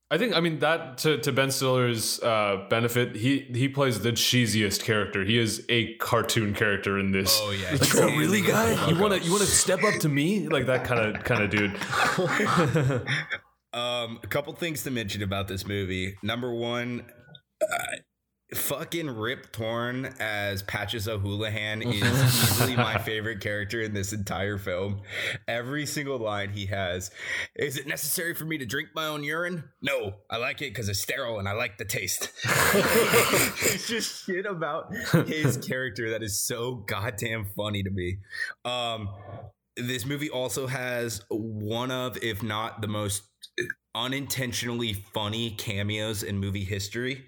I think I mean that to, to Ben Stiller's uh, benefit, he he plays the cheesiest character. He is a cartoon character in this. Oh yeah. Like, oh, really, guy? You want to you want to step up to me like that kind of kind of dude? Um, a couple things to mention about this movie. Number one, uh, fucking Rip Torn as Patches O'Houlihan is easily my favorite character in this entire film. Every single line he has is it necessary for me to drink my own urine? No, I like it because it's sterile and I like the taste. it's just shit about his character that is so goddamn funny to me. Um, this movie also has one of, if not the most unintentionally funny cameos in movie history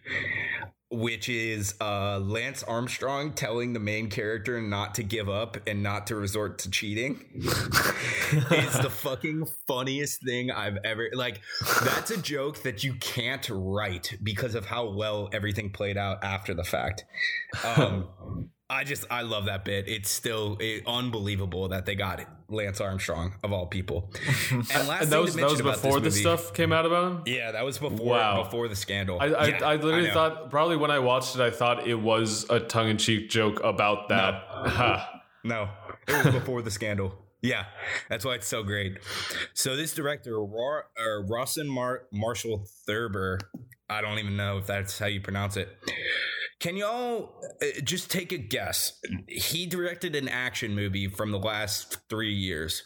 which is uh, Lance Armstrong telling the main character not to give up and not to resort to cheating. it's the fucking funniest thing I've ever like. That's a joke that you can't write because of how well everything played out after the fact. Um, I just I love that bit. It's still eh, unbelievable that they got it. Lance Armstrong of all people. And last and that thing was to that was about before this this movie- stuff came out about him. Yeah, that was before Wow. before the scandal. I I, Yeah, I literally know. thought probably when I watched it, I thought it was a tongue in cheek joke about that. Ha. No, it was before the scandal. Yeah, that's why it's so great. So this director, Ro- uh, Rawson Mar- Marshall Thurber, I don't even know if that's how you pronounce it. Can y'all uh, just take a guess? He directed an action movie from the last three years.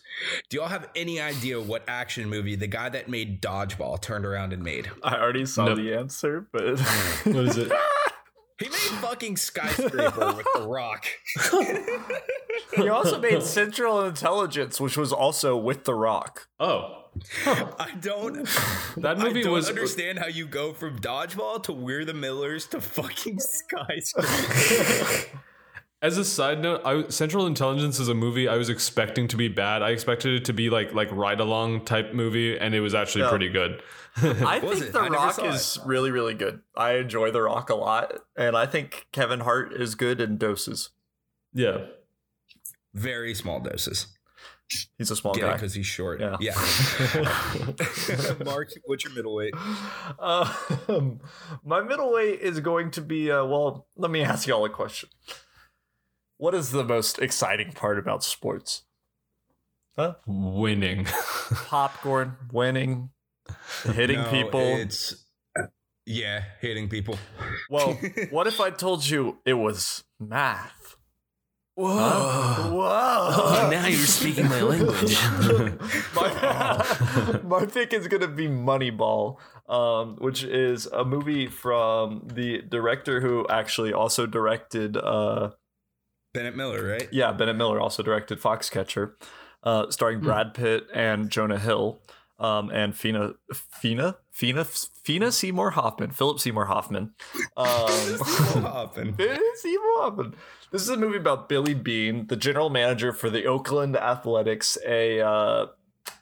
Do y'all have any idea what action movie the guy that made Dodgeball turned around and made? I already saw No. the answer, but What is it? He made fucking Skyscraper with The Rock. he also made Central Intelligence, which was also with The Rock. Oh, I don't. that I movie don't was understand how you go from dodgeball to We're the Millers to fucking skyscraper. As a side note, I, Central Intelligence is a movie I was expecting to be bad. I expected it to be like like ride along type movie, and it was actually Yeah. pretty good. I think it? The I Rock saw is really, really good. I enjoy The Rock a lot, and I think Kevin Hart is good in doses. Yeah, Very small doses. He's a small Get guy. because he's short. Yeah. Yeah. Mark, what's your middleweight? Um, my middleweight is going to be. Uh, well, let me ask y'all a question. What is the most exciting part about sports? Huh? Winning. Popcorn, winning, hitting No, people. It's yeah, hitting people. Well, what if I told you it was math? Whoa. Whoa! Oh, now you're speaking my language. my, my pick is gonna be Moneyball, um, which is a movie from the director who actually also directed. Uh, Bennett Miller, right? yeah, Bennett Miller also directed Foxcatcher, uh, starring Brad Pitt and Jonah Hill, um, and Fina Fina Fina Fina Seymour Hoffman, Philip Seymour Hoffman. Um, Hopping. It is Seymour Hoffman. This is a movie about Billy Beane, the general manager for the Oakland Athletics, a uh,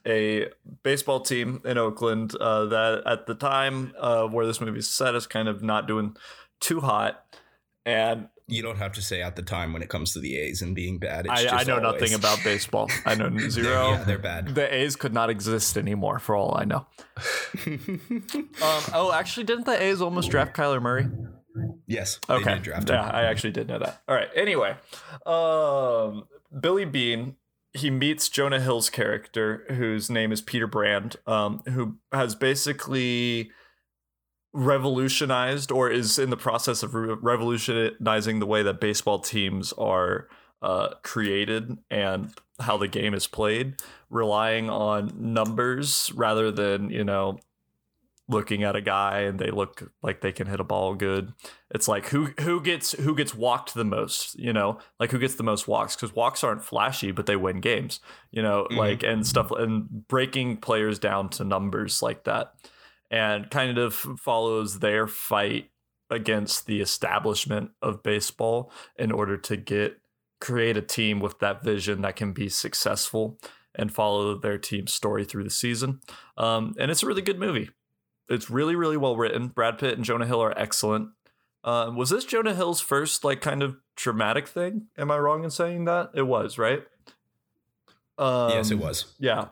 a baseball team in Oakland uh, that at the time uh, where this movie is set is kind of not doing too hot. and You don't have to say at the time when it comes to the A's and being bad. It's I, just I know always. nothing about baseball. I know zero. yeah, they're bad. The A's could not exist anymore, for all I know. um, oh, actually, didn't the A's almost draft Kyler Murray? Yes. They Okay. did draft him. Yeah, I actually did know that. All right. Anyway, um, Billy Beane he meets Jonah Hill's character, whose name is Peter Brand, um, who has basically revolutionized or is in the process of re- revolutionizing the way that baseball teams are uh, created and how the game is played, relying on numbers rather than you know looking at a guy and they look like they can hit a ball good. It's like who who gets who gets walked the most, you know, like who gets the most walks because walks aren't flashy, but they win games, you know, Mhm. like and stuff and breaking players down to numbers like that, and kind of follows their fight against the establishment of baseball in order to get create a team with that vision that can be successful and follow their team's story through the season. Um, and it's a really good movie. It's really, really well written. Brad Pitt and Jonah Hill are excellent. Uh, was this Jonah Hill's first like kind of dramatic thing? Am I wrong in saying that? It was, right? Um, yes, it was. Yeah.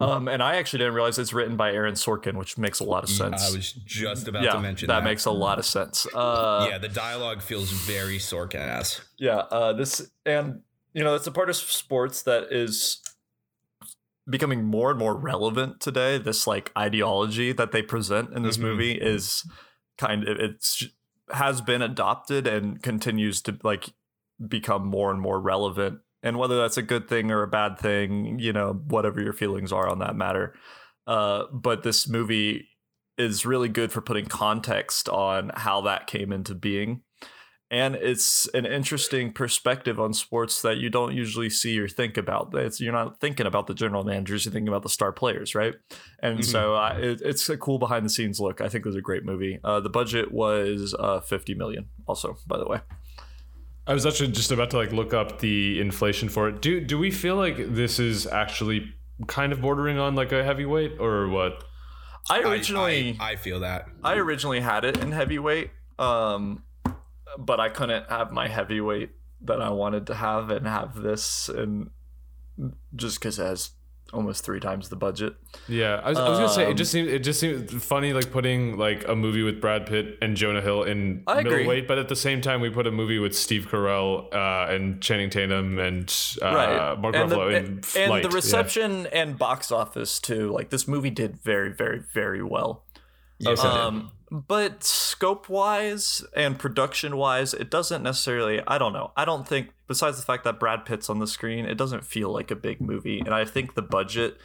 Um, and I actually didn't realize it's written by Aaron Sorkin, which makes a lot of sense. I was just about yeah, to mention that, that. makes a lot of sense. Uh, yeah, the dialogue feels very Sorkin ass. yeah uh this and you know it's a part of sports that is becoming more and more relevant today this like ideology that they present in this Mhm. movie is kind of it's has been adopted and continues to like become more and more relevant and whether that's a good thing or a bad thing you know whatever your feelings are on that matter uh but this movie is really good for putting context on how that came into being and it's an interesting perspective on sports that you don't usually see or think about. It's you're not thinking about the general managers, you're thinking about the star players, right? And Mhm. so I, it, it's a cool behind the scenes look. I think it was a great movie. Uh, the budget was uh, 50 million, also, by the way. I was actually just about to like look up the inflation for it. Do do we feel like this is actually kind of bordering on like a heavyweight or what? I I- originally I, I feel that. I originally had it in heavyweight, um, but I couldn't have my heavyweight that I wanted to have and have this, and just because it has almost three times the budget. Yeah, I was, I was gonna say it Um, just seemed it just seemed funny like putting like a movie with Brad Pitt and Jonah Hill in I agree. middleweight, but at the same time we put a movie with Steve Carell uh, and Channing Tatum and uh, Mark and the, Ruffalo in and, and Flight. the Yeah. reception and box office too. Like this movie did very, very, very well. Yes. Um, but scope wise and production wise, it doesn't necessarily. I don't know. I don't think. Besides the fact that Brad Pitt's on the screen, it doesn't feel like a big movie. And I think the budget,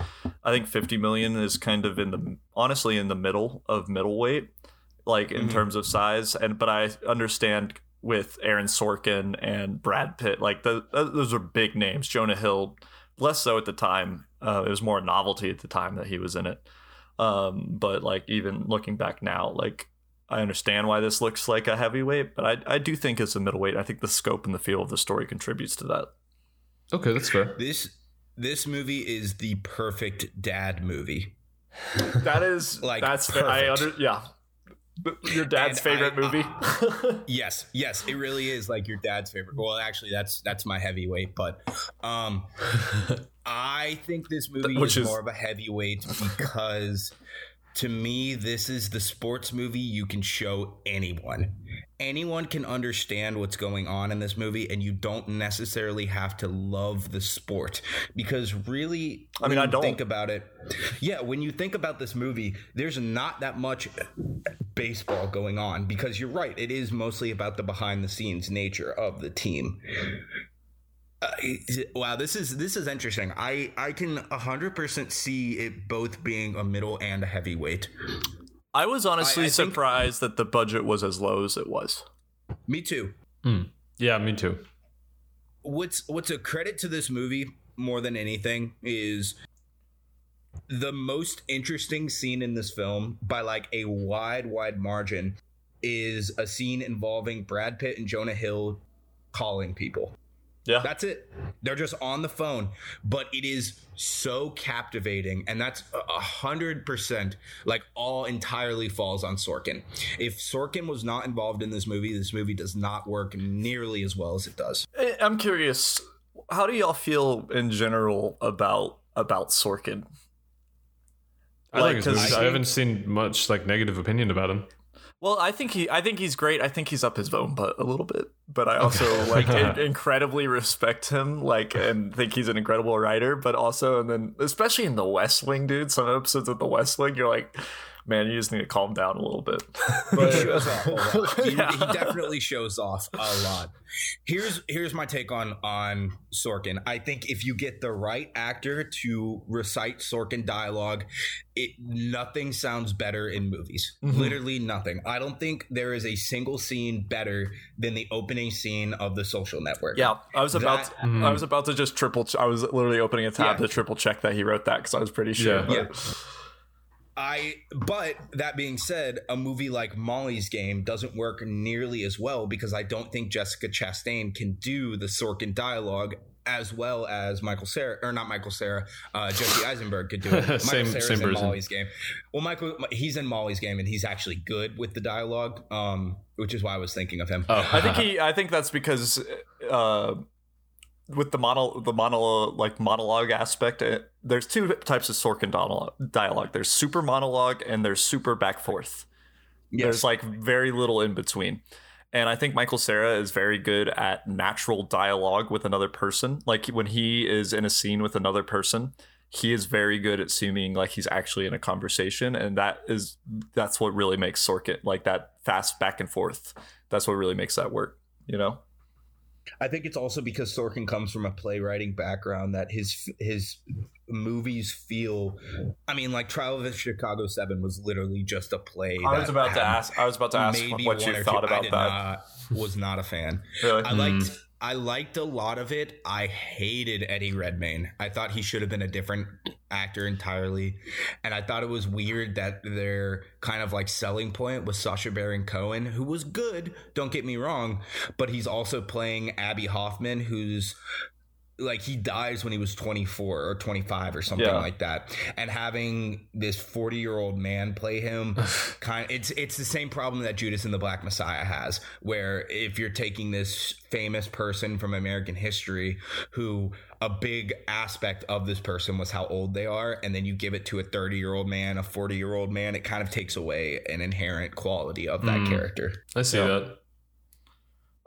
I think fifty million is kind of in the honestly in the middle of middleweight, like in Mhm. terms of size. And but I understand with Aaron Sorkin and Brad Pitt, like the, those are big names. Jonah Hill, less so at the time. Uh, it was more a novelty at the time that he was in it. Um, but like even looking back now, like I understand why this looks like a heavyweight, but I I do think it's a middleweight. I think the scope and the feel of the story contributes to that. Okay, that's fair. This this movie is the perfect dad movie. That is Like, that's fair. I perfect. under yeah. Your dad's And favorite I- movie. Yes, yes, it really is like your dad's favorite. Well, actually, that's that's my heavyweight, but um, I think this movie Which is, is- more of a heavyweight because to me, this is the sports movie you can show anyone. Anyone can understand what's going on in this movie, and you don't necessarily have to love the sport because really, I mean, when I you don't. think about it. Yeah, when you think about this movie, there's not that much baseball going on because you're right. It is mostly about the behind the scenes nature of the team. Uh, wow, this is this is interesting. I I can hundred percent see it both being a middle and a heavyweight. I was honestly I- I think- surprised that the budget was as low as it was. Me too. Yeah, me too. What's what's a credit to this movie more than anything is the most interesting scene in this film by like a wide wide margin is a scene involving Brad Pitt and Jonah Hill calling people. Yeah. That's it. They're just on the phone, but it is so captivating, and that's a hundred percent like all entirely falls on Sorkin. If Sorkin was not involved in this movie, this movie does not work nearly as well as it does. Eh, I'm curious, how do y'all feel in general about about Sorkin? I Like, like movies. I- I haven't seen much like negative opinion about him. Well, I think he, I think he's great. I think he's up his own butt a little bit, but I also like in- incredibly respect him, like, and think he's an incredible writer. But also, and then especially in The West Wing, dude, some episodes of The West Wing, you're like, man, you just need to calm down a little bit. He shows off a lot. He, Yeah. he definitely shows off a lot. Here's here's my take on on Sorkin. I think if you get the right actor to recite Sorkin dialogue, it nothing sounds better in movies. Mm-hmm. Literally nothing. I don't think there is a single scene better than the opening scene of The Social Network. Yeah, I was about, That- I was about to just triple. Ch- I was literally opening a tab Yeah. to triple check that he wrote that because I was pretty sure. Yeah. But- I but that being said, a movie like Molly's Game doesn't work nearly as well because I don't think Jessica Chastain can do the Sorkin dialogue as well as Michael Cera or not Michael Cera, uh, Jesse Eisenberg could do it. Michael Same- Cera's same in person. Molly's Game. Well, Michael he's in Molly's Game and he's actually good with the dialogue, um, which is why I was thinking of him. Oh, I think he. I think that's because uh, with the mono, the mono like monologue aspect, uh, there's two types of Sorkin dialogue. There's super monologue and there's super back forth. There's like very little in between. And I think Michael Cera is very good at natural dialogue with another person. Like when he is in a scene with another person, he is very good at seeming like he's actually in a conversation, and that is that's what really makes Sorkin like that fast back and forth. That's what really makes that work. You know? I think it's also because Sorkin comes from a playwriting background that his his movies feel. I mean, like Trial of the Chicago Seven was literally just a play. I was about to ask. I was about to ask what you thought two- about that. Not, was not a fan. Really? I liked. Hmm. I liked a lot of it. I hated Eddie Redmayne. I thought he should have been a different actor entirely, and I thought it was weird that their kind of like selling point was Sacha Baron Cohen, who was good. Don't get me wrong, but he's also playing Abbie Hoffman, who's like he dies when he was 24 or 25 or something Yeah. like that and having this 40 year old man play him kind it's it's the same problem that Judas and the Black Messiah has where if you're taking this famous person from American history who a big aspect of this person was how old they are and then you give it to a 30 year old man a 40 year old man it kind of takes away an inherent quality of that Mm. character I see Yeah. that.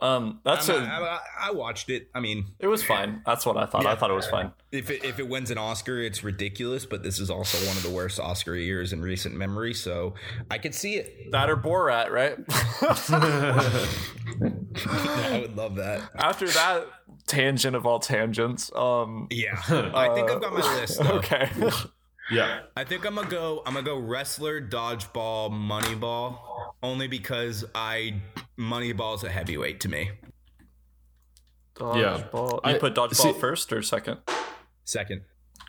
Um, that's a. I, I- watched it I mean it was fine. That's what I thought. I thought it was fine. If it, if it wins an Oscar, it's ridiculous, but this is also one of the worst Oscar years in recent memory, so I could see it. That or Borat, right? I would love that. After that tangent of all tangents, um, Yeah, I think I've got my list. Though. okay. Yeah. I think I'm gonna go. I'm gonna go wrestler, dodgeball, Moneyball, only because I Moneyball's a heavyweight to me. Dodgeball. I- You put dodgeball see- first or second? Second,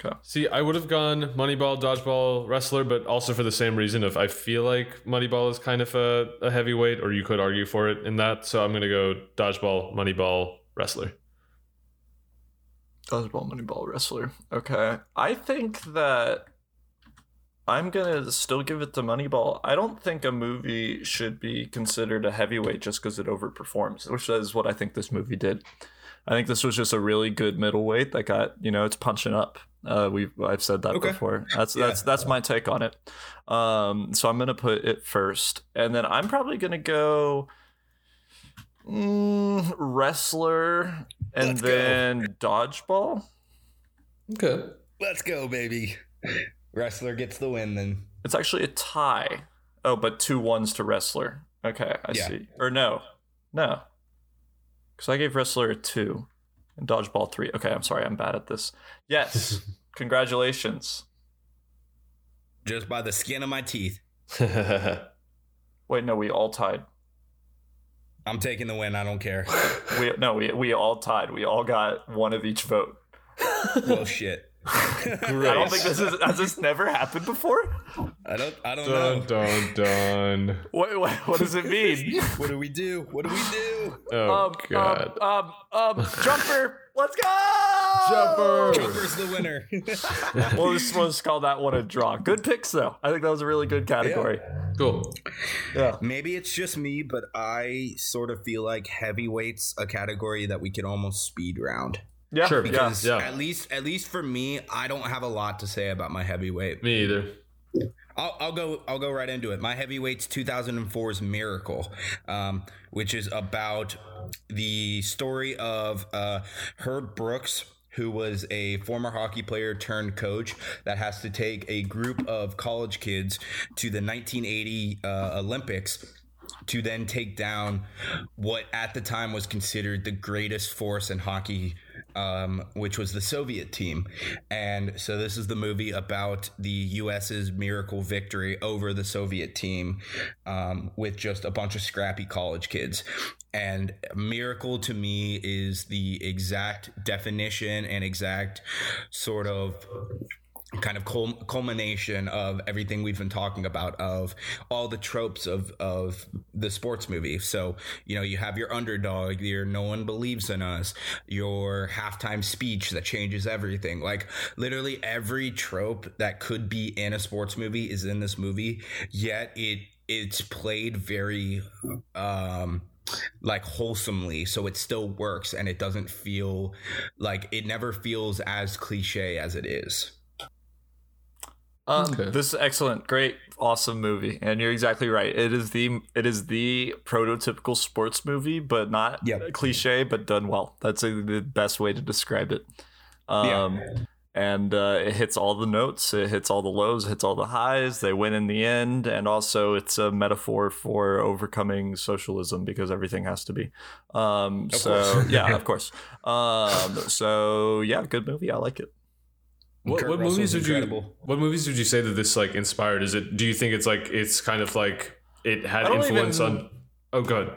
Okay. See, I would have gone Moneyball, Dodgeball, Wrestler, but also for the same reason of I feel like Moneyball is kind of a, a heavyweight, or you could argue for it in that. So I'm going to go Dodgeball, Moneyball, Wrestler. Dodgeball, Moneyball, Wrestler. Okay. I think that I'm gonna still give it to Moneyball. I don't think a movie should be considered a heavyweight just because it overperforms, which is what I think this movie did. I think this was just a really good middleweight that got you know it's punching up. Uh, we I've said that Okay. before. That's Yeah. that's that's my take on it. Um, so I'm gonna put it first, and then I'm probably gonna go mm, wrestler, and Let's go. then dodgeball. Okay. let's go, baby. Wrestler gets the win. Then It's actually a tie. Oh, but two ones to wrestler. Okay, I Yeah. see. Or no, no, because I gave wrestler a two and dodgeball three. Okay, I'm sorry, I'm bad at this. Yes, congratulations. just by the skin of my teeth, Wait, no, we all tied. I'm taking the win. I don't care. We no, we we all tied. We all got one of each vote. well, shit. I don't think this is has this never happened before. I don't. I don't dun, know. dun, dun. What what, what does it mean? What do we do? What do we do? Oh, um, God. Um, um, um, jumper. Let's go. Jumper. Jumper's the winner. well, this was called that one a draw. Good picks though. I think that was a really good category. Cool. Yeah. Maybe it's just me, but I sort of feel like heavyweight's a category that we could almost speed round. Yeah. Sure, Yeah. Because Yeah. at least at least for me, I don't have a lot to say about my heavyweight. Me either. I'll, I'll go. I'll go right into it. My heavyweight's 2004's Miracle, um, which is about the story of uh, Herb Brooks, who was a former hockey player turned coach that has to take a group of college kids to the 1980 uh, Olympics to then take down what at the time was considered the greatest force in hockey, um, which was the Soviet team. And so this is the movie about the U.S.'s miracle victory over the Soviet team um, with just a bunch of scrappy college kids. And miracle to me is the exact definition and exact sort of kind of culmination of everything we've been talking about of all the tropes of of the sports movie. So you know you have your underdog your no one believes in us your halftime speech that changes everything. Like literally every trope that could be in a sports movie is in this movie yet it it's played very um like wholesomely so it still works and it doesn't feel like it never feels as cliche as it is Um, Okay. This is excellent, great, awesome movie, and you're exactly right. It is the it is the prototypical sports movie, but not Yep. cliche, but done well. That's uh the best way to describe it. Um, and uh, it hits all the notes. It hits all the lows. It hits all the highs. They win in the end, and also it's a metaphor for overcoming socialism because everything has to be. Um, so yeah, of course. Um, so yeah, good movie. I like it. What, what movies would you? What movies would you say that this like inspired? Is it? Do you think it's like it's kind of like it had influence even- on? Oh, good.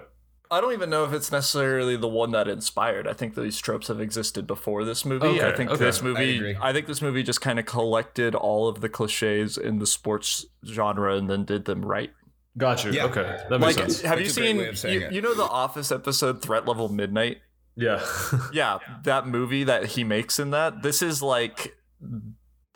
I don't even know if it's necessarily the one that inspired. I think these tropes have existed before this movie. Okay, I think okay. this movie agree. I, think this movie just kind of collected all of the cliches in the sports genre and then did them right. Got you. Yeah. Okay, that makes Like sense. have That's you seen way of saying you, you know the office episode Threat Level Midnight? Yeah. Yeah, that movie that he makes in that. This is like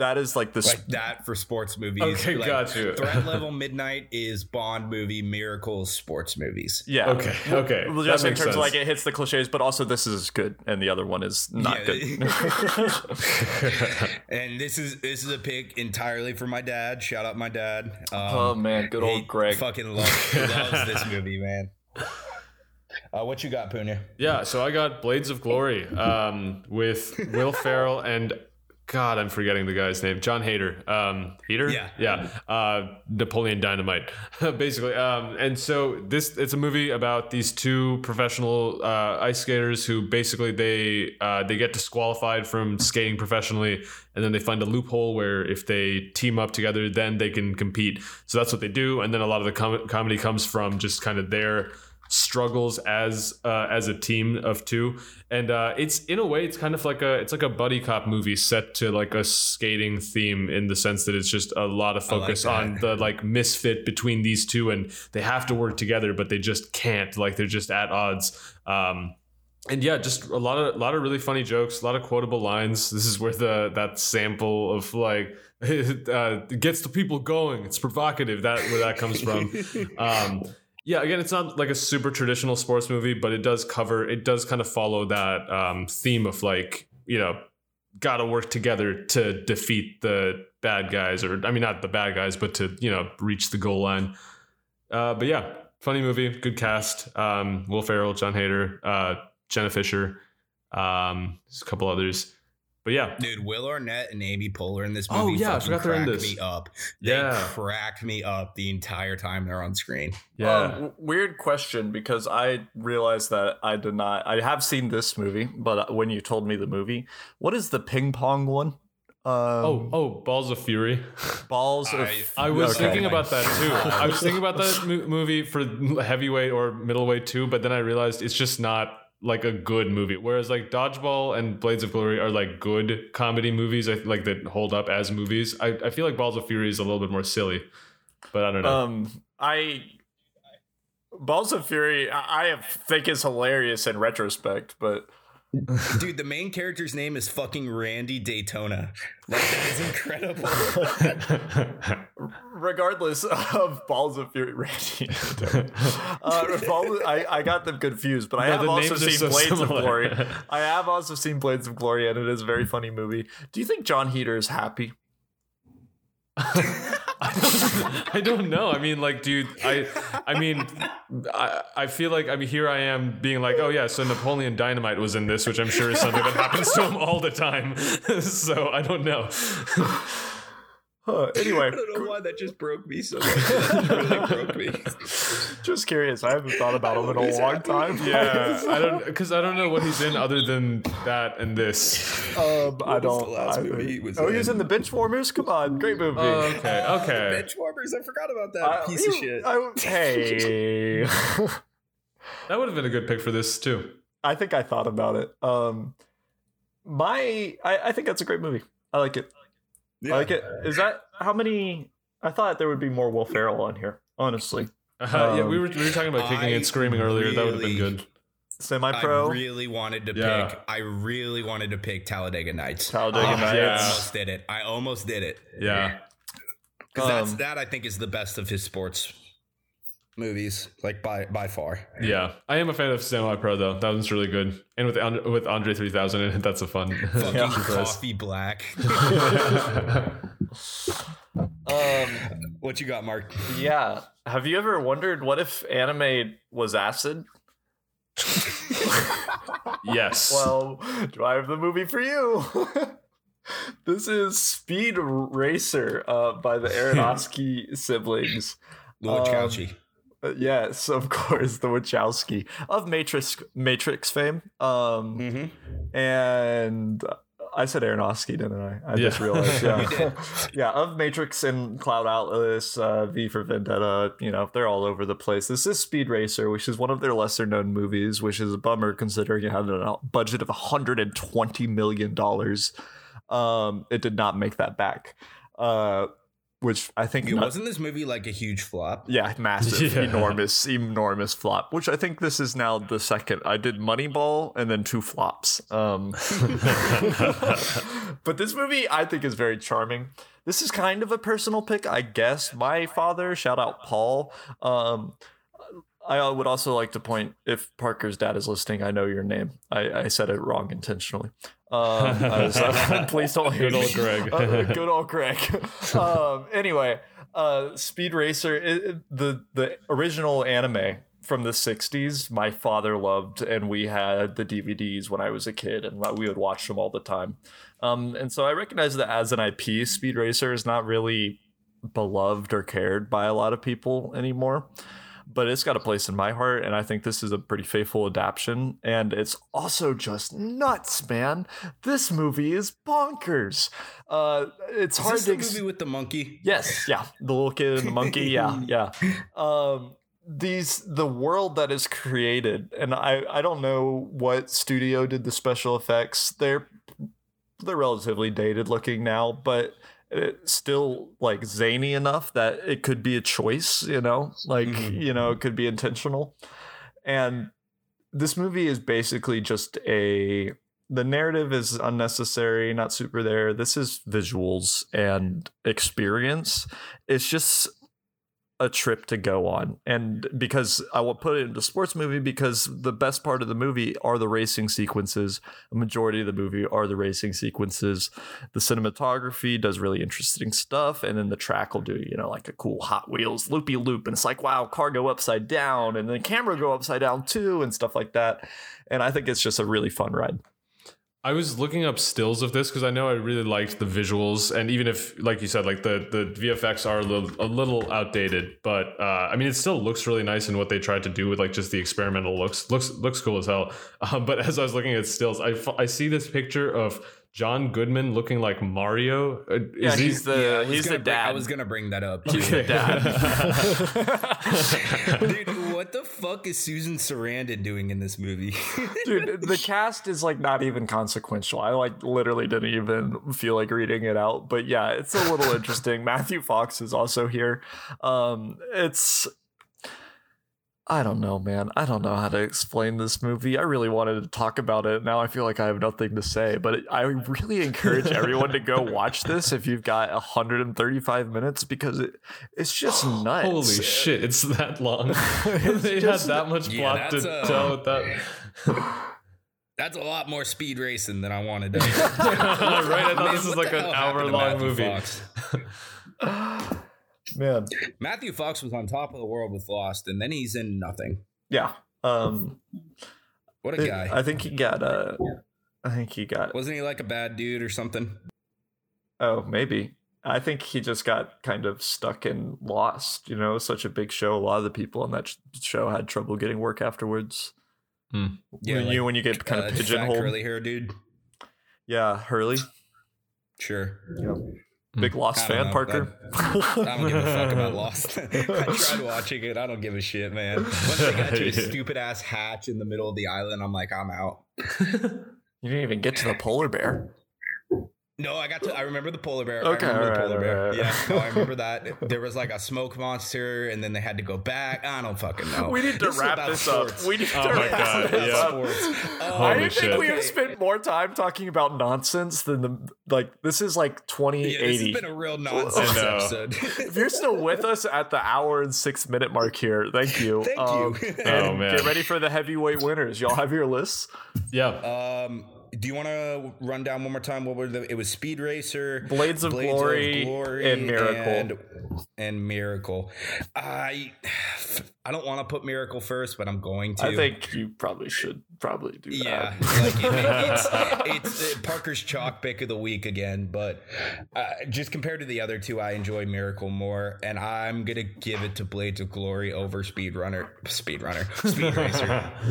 that is like this like that for sports movies. Okay, like, got you. Threat Level Midnight is Bond movie, Miracles sports movies. yeah. Okay. Okay. Well, just in terms sense. of like it hits the cliches, but also this is good and the other one is not Yeah. good. and this is this is a pick entirely for my dad. Shout out my dad. Um, oh man, good old Greg. fucking loves, loves this movie, man. Uh, what you got, Punya? Yeah, so I got Blades of Glory um, with Will Ferrell and God, I'm forgetting the guy's name. Jon Heder. Um, Hader? Yeah. Yeah. Uh, Napoleon Dynamite, basically. Um, and so this it's a movie about these two professional uh, ice skaters who basically they uh, they get disqualified from skating professionally, and then they find a loophole where if they team up together, then they can compete. So that's what they do, and then a lot of the com- comedy comes from just kind of their struggles as uh, as a team of two and uh, it's in a way it's kind of like a it's like a buddy cop movie set to like a skating theme in the sense that it's just a lot of I like focus on the like misfit between these two and they have to work together but they just can't like they're just at odds um and yeah, just a lot of a lot of really funny jokes, a lot of quotable lines. This is where the that sample of like it uh, gets the people going. It's provocative. That where that comes from. um, yeah, again, it's not like a super traditional sports movie, but it does cover. It does kind of follow that um, theme of like you know, got to work together to defeat the bad guys, or I mean, not the bad guys, but to you know reach the goal line. Uh, but yeah, funny movie, good cast. Um, Will Ferrell, Jon Heder, uh, Jenna Fischer, um, a couple others. But yeah, Dude, Will Arnett and Amy Poehler in this Oh, movie yeah, I fucking forgot they're in cracked this. me up. They Yeah. cracked me up the entire time they're on screen. yeah. Um, w- weird question because I realized that I did not. I have seen this movie, but when you told me the movie, what is the ping pong one? Um, oh, oh, Balls of Fury. balls of. I- I was Okay. thinking about that too. I was thinking about that mo- movie for heavyweight or middleweight too, but then I realized it's just not like a good movie. Whereas like Dodgeball and Blades of Glory are like good comedy movies, I like that hold up as movies. I, I feel like Balls of Fury is a little bit more silly, but I don't know. Um, I Balls of Fury, I I think is hilarious in retrospect, but Dude, the main character's name is fucking Randy Daytona. Like that is incredible. regardless of Balls of Fury, Randy. uh, Balls- I, I got them confused, but I No, have also seen so Blades of. Glory. I have also seen Blades of Glory, and it is a very funny movie. Do you think Jon Heder is happy? I don't know. I mean, like, dude, I, I mean, I, I feel like I mean, here I am being like, oh yeah, so Napoleon Dynamite was in this, which I'm sure is something that happens to him all the time. so I don't know. Huh, anyway, I don't know why that just broke me so much. That just really broke me. just curious. I haven't thought about him in a long happy. time. Yeah, I don't because I don't know what he's in other than that and this. Um, I don't. the last I- movie he was oh, he was in? in the Benchwarmers. Come on, great movie. Oh, okay, okay. Benchwarmers, I forgot about that I- piece you- of shit. I- hey, That would have been a good pick for this too. I think I thought about it. Um, my, I, I think that's a great movie. I like it. I like it. Is that how many? I thought there would be more Will Ferrell on here. Honestly, Uh, yeah, we Um, were we were talking about kicking I and screaming earlier. That would have been good. semi-pro. I really wanted to Yeah. pick. I really wanted to pick Talladega Nights. Talladega Oh, Nights. I almost did it. I almost did it. Yeah. Because Um, that I think is the best of his sports movies, like by by far. Yeah, I am a fan of Semi Pro though. That one's really good, and with with Andre three thousand in it, that's a fun. Fucking Yeah. coffee black. Um, what you got, Mark? yeah. Have you ever wondered what if anime was acid? yes. Well, do I have the movie for you? this is Speed Racer uh, by the Aronofsky siblings. The Um, Wachowski. Uh, yes, of course, the Wachowski of Matrix Matrix fame. Um, mm-hmm. and I said Aronofsky, didn't I? I just realized. Yeah, yeah. Of Matrix and Cloud Atlas, uh, V for Vendetta. You know, they're all over the place. This is Speed Racer, which is one of their lesser known movies, which is a bummer considering it had a budget of 120 million dollars. Um, it did not make that back. Uh, which I think Dude, not- wasn't this movie like a huge flop? yeah, massive, Yeah. enormous, enormous flop. Which I think this is now the second. I did Moneyball and then two flops. Um, but this movie I think is very charming. This is kind of a personal pick, I guess. My father, shout out Paul. Um, I would also like to point if Parker's dad is listening, I know your name. I, I said it wrong intentionally. Um, I was- uh, please don't hate Good old. Greg. Uh, good old Greg. um, anyway, uh, Speed Racer, it- the the original anime from the '60s, my father loved, and we had the DVDs when I was a kid, and we would watch them all the time. Um, and so I recognize that as an IP, Speed Racer is not really beloved or cared by a lot of people anymore. But it's got a place in my heart, and I think this is a pretty faithful adaptation. And it's also just nuts, man. This movie is bonkers. Uh, it's Is hard to the ex- movie with the monkey? Yes, yeah, the little kid and the monkey, yeah, yeah. Um, these the world that is created, and I I don't know what studio did the special effects. They're they're relatively dated looking now, but it's still like zany enough that it could be a choice. You know, like Mhm. you know, it could be intentional. And this movie is basically just a the narrative is unnecessary, not super there. This is visuals and experience. It's just a trip to go on. And because I will put it into sports movie because the best part of the movie are the racing sequences. A majority of the movie are the racing sequences. The cinematography does really interesting stuff. And then the track will do, you know, like a cool Hot Wheels loopy loop. And it's like, wow, car go upside down and the camera go upside down too and stuff like that. And I think it's just a really fun ride. I was looking up stills of this because I know I really liked the visuals, and even if, like you said, like the the VFX are a little, a little outdated, but uh, I mean, it still looks really nice in what they tried to do with like just the experimental looks. looks looks cool as hell. But as I was looking at stills, I I see this picture of John Goodman looking like Mario. Uh, Yeah, he- he's the Yeah, I was he's gonna the bring- I was gonna bring that up. He's the dad. Dude, what the fuck is Susan Sarandon doing in this movie? Dude, the cast is like not even consequential. I like literally didn't even feel like reading it out. But yeah, it's a little interesting. Matthew Fox is also here. Um, it's I don't know, man. I don't know how to explain this movie. I really wanted to talk about it. Now I feel like I have nothing to say, but it, I really encourage everyone to go watch this if you've got 135 minutes because it it's just nuts. Holy shit, it's that long. they just- had that much Yeah, plot to that's, uh, tell with that. That's a lot more speed racing than I wanted to. right? I thought this was What like an hour long movie. Fox? Man. Matthew Fox was on top of the world with Lost, and then he's in nothing. Yeah. Um What a it- guy! I think he got uh I think he got Wasn't he like a bad dude or something? Oh, maybe. I think he just got kind of stuck in Lost. You know, such a big show. A lot of the people on that show had trouble getting work afterwards. Yeah, when like, you when you get kind uh, of pigeonholed. curly hair dude. Yeah, Hurley, Sure. Big hmm. Lost fan, know. Parker. I don't give a fuck about Lost. I tried watching it. I don't give a shit, man. Once they got to a stupid ass hatch in the middle of the island, I'm like, I'm out. You didn't even get to the polar bear. No, I got to. I remember the polar bear. Okay, I remember alright, the polar bear. alright. Yeah, no, I remember that. There was like a smoke monster, and then they had to go back. I don't fucking know. We need to This wrap this sports. up. We need Oh to my wrap God, this yeah. up. Sports. Oh, Holy I think shit. we have okay. spent more time talking about nonsense than the like. This is like twenty Yeah, this has been a real nonsense episode. if you're still with us at the hour and six minute mark here, thank you. Thank Um, you. and Oh, man. Get ready for the heavyweight winners. Y'all have your lists. Yeah. Um, do you want to run down one more time? What were the? It was Speed Racer, Blades of Glory, and Miracle. and, and Miracle. I I don't want to put Miracle first, but I'm going to. I think you probably should probably do Yeah, like it, it's it's uh, Parker's chalk pick of the week again, but uh, just compared to the other two, I enjoy Miracle more, and I'm gonna give it to Blades of Glory over Speed Runner, Speed Runner, Speed Racer.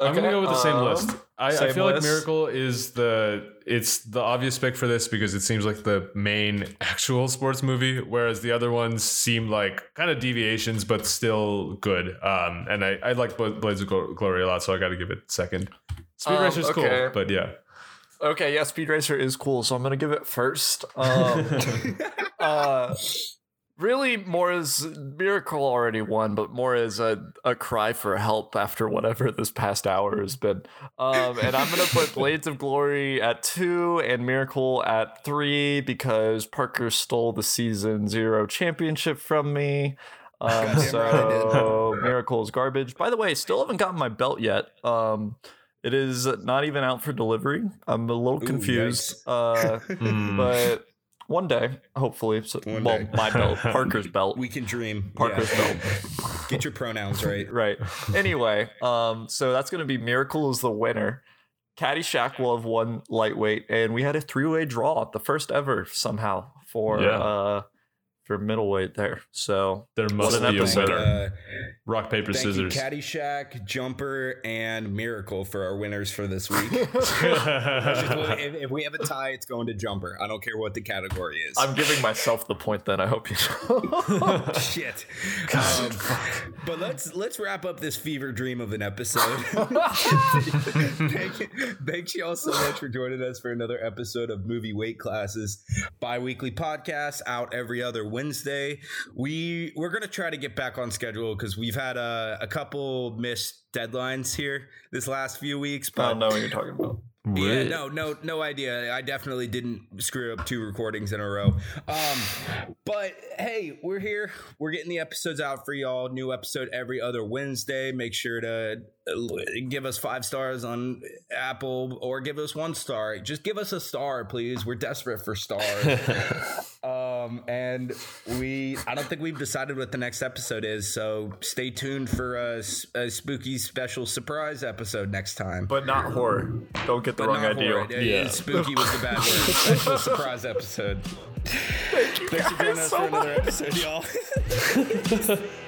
I'm gonna go with the same um, list. I, I same feel like. Miracle is the it's the obvious pick for this because it seems like the main actual sports movie, whereas the other ones seem like kind of deviations, but still good. Um, and I, I like Blades of Glory a lot, so I got to give it second. Speed Um, Racer's okay. cool, but yeah, Okay, yeah, Speed Racer is cool, so I'm gonna give it first. Um, uh, really, more as Miracle already won, but more as a, a cry for help after whatever this past hour has been. Um, and I'm gonna put Blades of Glory at two and Miracle at three because Parker stole the season zero championship from me. Um, Goddamn right I did. so Miracle's garbage. By the way, still haven't gotten my belt yet. Um, it is not even out for delivery. I'm a little Ooh, confused. Uh, Hmm. but one day, hopefully, so, One well, day. my belt, Parker's belt, We can dream. Parker's Yeah. belt. Get your pronouns right. right. Anyway, um, so that's gonna be Miracle is the winner. Caddyshack will have won lightweight, and we had a three-way draw, the first ever somehow for Yeah. uh for middleweight there. So there must an be a episode. winner. Uh, Rock paper thank you, scissors. Caddyshack, Jumper, and Miracle for our winners for this week. If, if we have a tie, it's going to Jumper. I don't care what the category is. I'm giving myself the point. Then I hope you know. Shit. Um, but let's let's wrap up this fever dream of an episode. thank, thanks y'all so much for joining us for another episode of Movie Weight Classes, bi-weekly podcast out every other Wednesday. We we're gonna try to get back on schedule because we've had a, a couple missed deadlines here this last few weeks. But I don't know what you're talking about. yeah, no, no, no idea. I definitely didn't screw up two recordings in a row. Um, but hey, we're here. We're getting the episodes out for y'all. New episode every other Wednesday. Make sure to uh, give us five stars on Apple or give us one star. Just give us a star, please. We're desperate for stars. um, and we, I don't think we've decided what the next episode is. So stay tuned for a spooky special surprise episode next time. But not horror. Don't get the But wrong idea. horror. It- Yeah. Spooky was the bad word. Special surprise episode. Thanks for joining guys us so for another episode, y'all.